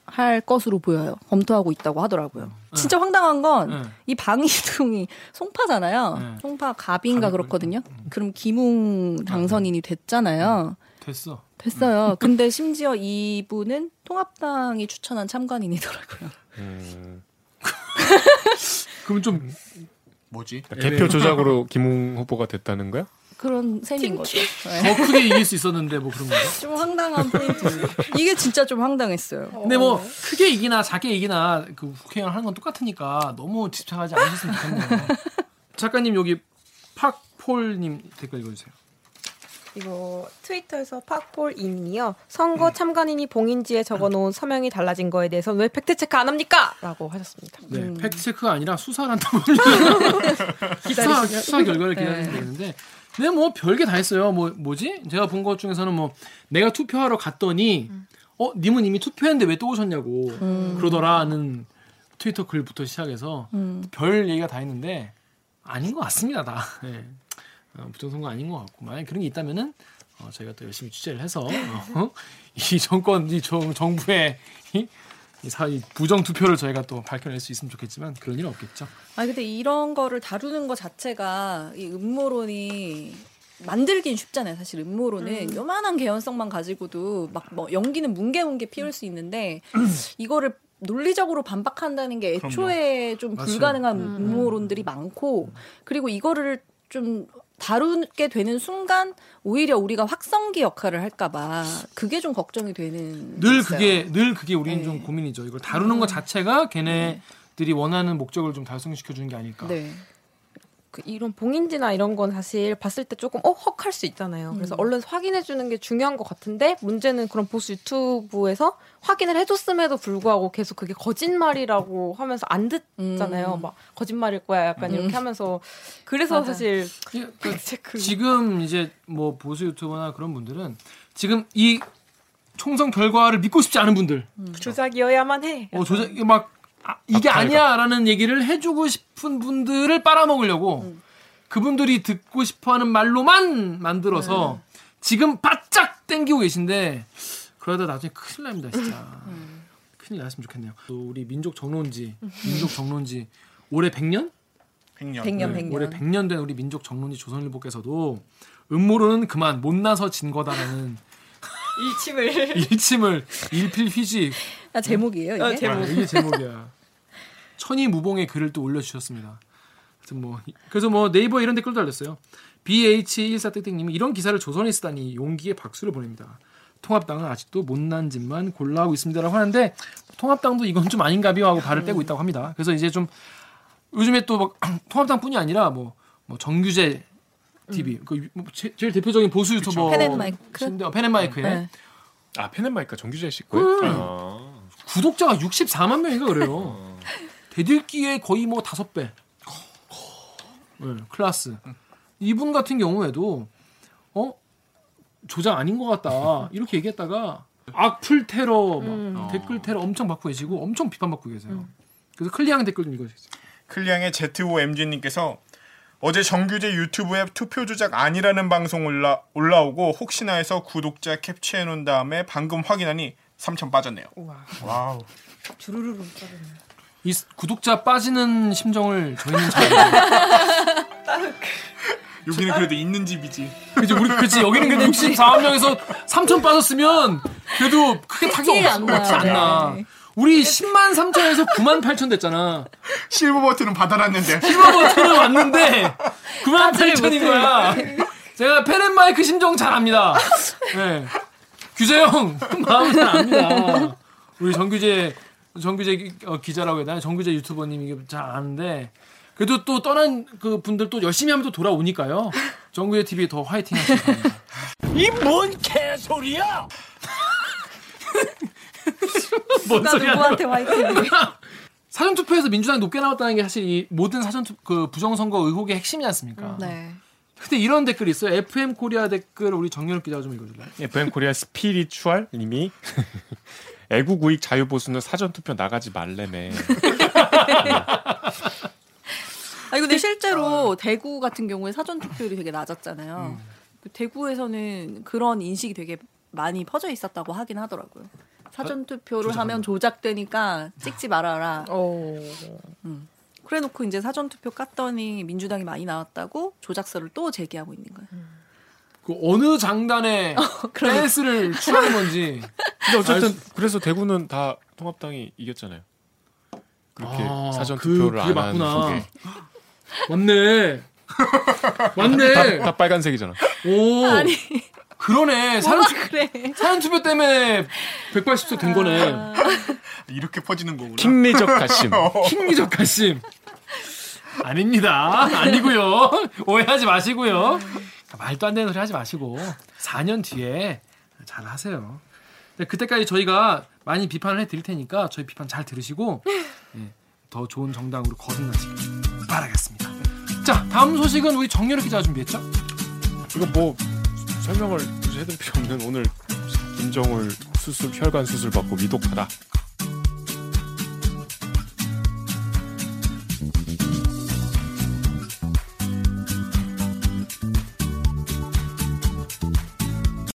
[SPEAKER 2] 할 것으로 보여요. 검토하고 있다고 하더라고요. 진짜 황당한 건
[SPEAKER 1] 네.
[SPEAKER 2] 이 방이동이 송파잖아요.
[SPEAKER 1] 네.
[SPEAKER 2] 송파 갑인가 그렇거든요. 그럼 김웅 당선인이 됐잖아요.
[SPEAKER 1] 됐어.
[SPEAKER 2] 됐어요. 근데 심지어 이분은 통합당이 추천한 참관인이더라고요.
[SPEAKER 3] 음,
[SPEAKER 1] 그럼 좀
[SPEAKER 4] 뭐지?
[SPEAKER 3] 개표 조작으로 김웅 후보가 됐다는 거야?
[SPEAKER 2] 그런 셈인 거죠. 네.
[SPEAKER 1] 더 크게 이길 수 있었는데 뭐 그런 거죠.
[SPEAKER 2] 좀 황당한 포인트. 이게 진짜 좀 황당했어요.
[SPEAKER 1] 근데 뭐 크게 이기나 작게 이기나 그 국회의원 하는 건 똑같으니까 너무 집착하지 않으셨으면 좋겠네요. 작가님 여기 팍폴님 댓글 읽어주세요.
[SPEAKER 5] 이거 트위터에서 팍폴님이요. 선거 참관인이 봉인지에 적어놓은 서명이 달라진 거에 대해서 왜 팩트 체크 안 합니까? 라고 하셨습니다.
[SPEAKER 1] 네,
[SPEAKER 2] 음.
[SPEAKER 1] 팩트 체크가 아니라 수사를 한다고 합니다. 수사, 수사 결과를
[SPEAKER 2] 네.
[SPEAKER 1] 기다리면 되는데, 근데 뭐 별게 다 했어요. 뭐 뭐지? 제가 본 것 중에서는 뭐 내가 투표하러 갔더니 어 님은 이미 투표했는데 왜 또 오셨냐고 그러더라는 트위터 글부터 시작해서
[SPEAKER 2] 음.
[SPEAKER 1] 별 얘기가 다 있는데 아닌 것 같습니다 다. 네. 어, 부정선거 아닌 것 같고 만약 그런 게 있다면은 어, 저희가 또 열심히 취재를 해서 어, 이 정권 이 정, 정부의 이, 이 사, 이 부정 투표를 저희가 또 밝혀낼 수 있으면 좋겠지만 그런 일은 없겠죠.
[SPEAKER 2] 아 근데 이런 거를 다루는 것 자체가 이 음모론이 만들긴 쉽잖아요. 사실 음모론은 요만한 개연성만 가지고도 막 뭐 연기는 뭉게뭉게 피울 수 있는데 이거를 논리적으로 반박한다는 게 애초에 좀
[SPEAKER 1] 맞아요.
[SPEAKER 2] 불가능한 음모론들이 많고 그리고 이거를 좀 다루게 되는 순간 오히려 우리가 확성기 역할을 할까봐 그게 좀 걱정이 되는. 게
[SPEAKER 1] 늘. 그게 늘 그게 우리는
[SPEAKER 2] 네.
[SPEAKER 1] 좀 고민이죠. 이걸 다루는 것 자체가 걔네들이 원하는 목적을 좀 달성시켜 주는 게 아닐까.
[SPEAKER 2] 네.
[SPEAKER 5] 그 이런 봉인지나 이런 건 사실 봤을 때 조금 어 헉할 수 있잖아요. 그래서
[SPEAKER 2] 음.
[SPEAKER 5] 얼른 확인해 주는 게 중요한 것 같은데 문제는 그런 보수 유튜브에서 확인을 해줬음에도 불구하고 계속 그게 거짓말이라고 하면서 안 듣잖아요.
[SPEAKER 2] 음.
[SPEAKER 5] 막 거짓말일 거야 약간 이렇게 하면서 그래서
[SPEAKER 2] 맞아.
[SPEAKER 5] 사실
[SPEAKER 1] 이- 그
[SPEAKER 5] 체크
[SPEAKER 1] 지금 이제 뭐 보수 유튜버나 그런 분들은 지금 이 총선 결과를 믿고 싶지 않은 분들,
[SPEAKER 5] 조작이어야만 해.
[SPEAKER 1] 어 조작 막 아, 이게
[SPEAKER 3] 압박을
[SPEAKER 1] 아니야라는 얘기를 해주고 싶은 분들을 빨아먹으려고 그분들이 듣고 싶어하는 말로만 만들어서 지금 바짝 땡기고 계신데 그러다 나중에 큰일 납니다 진짜 큰일 났으면 좋겠네요. 또 우리 민족 정론지 민족 정론지 올해 100년?
[SPEAKER 4] 100년.
[SPEAKER 2] 100년,
[SPEAKER 1] 네,
[SPEAKER 2] 100년.
[SPEAKER 1] 올해 100년 된 우리 민족 정론지 조선일보께서도 음모론은 그만 못 나서 진 거다라는
[SPEAKER 5] 일침을
[SPEAKER 1] 일침을 일필 휘지
[SPEAKER 2] 아, 제목이에요, 이게?
[SPEAKER 5] 어, 제목.
[SPEAKER 1] 아, 이게 제목이야. 천이 무봉의 글을 또 올려주셨습니다. 하여튼 뭐 그래서 뭐 네이버 이런 댓글도 달렸어요. BH14땡땡님이 이런 기사를 조선에 쓰다니 용기에 박수를 보냅니다. 통합당은 아직도 못난 짓만 골라하고 있습니다라고 하는데 통합당도 이건 좀 아닌가비요 하고 발을 떼고 있다고 합니다. 그래서 이제 좀 요즘에 또 막 통합당뿐이 아니라 뭐, 뭐 정규제 TV 그뭐 제, 일 대표적인 보수 유튜버
[SPEAKER 2] 펜앤마이크?
[SPEAKER 1] 신데- 어, 펜앤마이크에
[SPEAKER 2] 네.
[SPEAKER 3] 아 펜앤마이크가 정규재 씨 거예요?
[SPEAKER 1] 음.
[SPEAKER 3] 아.
[SPEAKER 1] 구독자가 64만 명인가 그래요. 대들기에 거의 뭐 다섯 배. 네, 클라스. 이분 같은 경우에도 어 조작 아닌 것 같다 이렇게 얘기했다가 악플 테러, 막 댓글 테러 엄청 받고 계시고 엄청 비판받고 계세요. 그래서 클리앙 댓글 좀 읽어주세요.
[SPEAKER 4] 클리앙의 ZOMG님께서 어제 정규재 유튜브에 투표 조작 아니라는 방송 올라 올라오고 혹시나 해서 구독자 캡처해 놓은 다음에 방금 확인하니 3천 빠졌네요. wow.
[SPEAKER 5] 주르르르 빠졌네.
[SPEAKER 1] 이 스- 구독자 빠지는 심정을 저희는 잘.
[SPEAKER 4] 여기는 그래도 있는 집이지.
[SPEAKER 1] 그치 우리 그치 여기는 그래도 64만 명에서 3천 빠졌으면 그래도 크게 타격
[SPEAKER 2] 티안 나.
[SPEAKER 1] 티안 나.
[SPEAKER 2] 네.
[SPEAKER 1] 우리 10만 3천에서 9만 8천 됐잖아.
[SPEAKER 4] 실버 버튼은 받아놨는데.
[SPEAKER 1] 실버 버튼을 왔는데 9만
[SPEAKER 2] 빠지를
[SPEAKER 1] 8천인 거야. 제가 펜앤마이크 심정 잘 압니다. 네. 규재형 마음 잘 압니다. 우리 정규재 정규재 기- 어, 기자라고 해야 되나 정규재 유튜버님 이게 잘 아는데 그래도 또 떠난 그 분들 또 열심히 하면 또 돌아오니까요. 정규재 TV 더 화이팅 하시기 바랍니다.
[SPEAKER 8] 이 뭔 개소리야?
[SPEAKER 1] 뭔
[SPEAKER 2] 나
[SPEAKER 1] 소리야?
[SPEAKER 2] 누구한테 화이팅.
[SPEAKER 1] 사전 투표에서 민주당이 높게 나왔다는 게 사실 이 모든 사전 투, 그 부정선거 의혹의 핵심이지 않습니까?
[SPEAKER 2] 네.
[SPEAKER 1] 근데 이런 댓글이 있어요. FM 코리아 댓글 우리 정연욱 기자가 좀 읽어줄래요?
[SPEAKER 3] FM 코리아 스피리추얼 님이 애국 우익 자유 보수는 사전 투표 나가지 말래매.
[SPEAKER 2] 아니 근데 실제로 대구 같은 경우에 사전 투표율이 되게 낮았잖아요. 대구에서는 그런 인식이 되게 많이 퍼져 있었다고 하긴 하더라고요. 사전 투표를 하면 조작되니까 찍지 말아라.
[SPEAKER 5] 오.
[SPEAKER 2] 그래놓고 이제 사전 투표 깠더니 민주당이 많이 나왔다고 조작서를 또 제기하고 있는 거예요.
[SPEAKER 1] 그 어느 장단에 댄스를 추하는 건지.
[SPEAKER 3] 근데 어쨌든 그래서 대구는 다 통합당이 이겼잖아요. 그렇게
[SPEAKER 1] 아,
[SPEAKER 3] 사전
[SPEAKER 1] 그-
[SPEAKER 3] 투표를
[SPEAKER 1] 그게
[SPEAKER 3] 안 하는
[SPEAKER 1] 맞구나.
[SPEAKER 3] 속에
[SPEAKER 1] 맞네.
[SPEAKER 3] 다,
[SPEAKER 1] 맞네.
[SPEAKER 3] 다 빨간색이잖아.
[SPEAKER 1] 오.
[SPEAKER 2] 아니
[SPEAKER 1] 그러네. 투,
[SPEAKER 2] 그래?
[SPEAKER 1] 사전 투표 때문에 180석 된 거네.
[SPEAKER 4] 이렇게 퍼지는 거구나.
[SPEAKER 3] 킹리적 가심.
[SPEAKER 1] 킹리적 가심. 아닙니다. 아니고요. 오해하지 마시고요. 말도 안 되는 소리 하지 마시고 4년 뒤에 잘 하세요. 그때까지 저희가 많이 비판을 해드릴 테니까 저희 비판 잘 들으시고 예, 더 좋은 정당으로 거듭나시길 바라겠습니다. 자 다음 소식은 우리 정렬 기자가 준비했죠?
[SPEAKER 3] 이거 뭐 설명을 해드릴 필요 없는 오늘 김정을 수술 혈관 수술 받고 위독하다.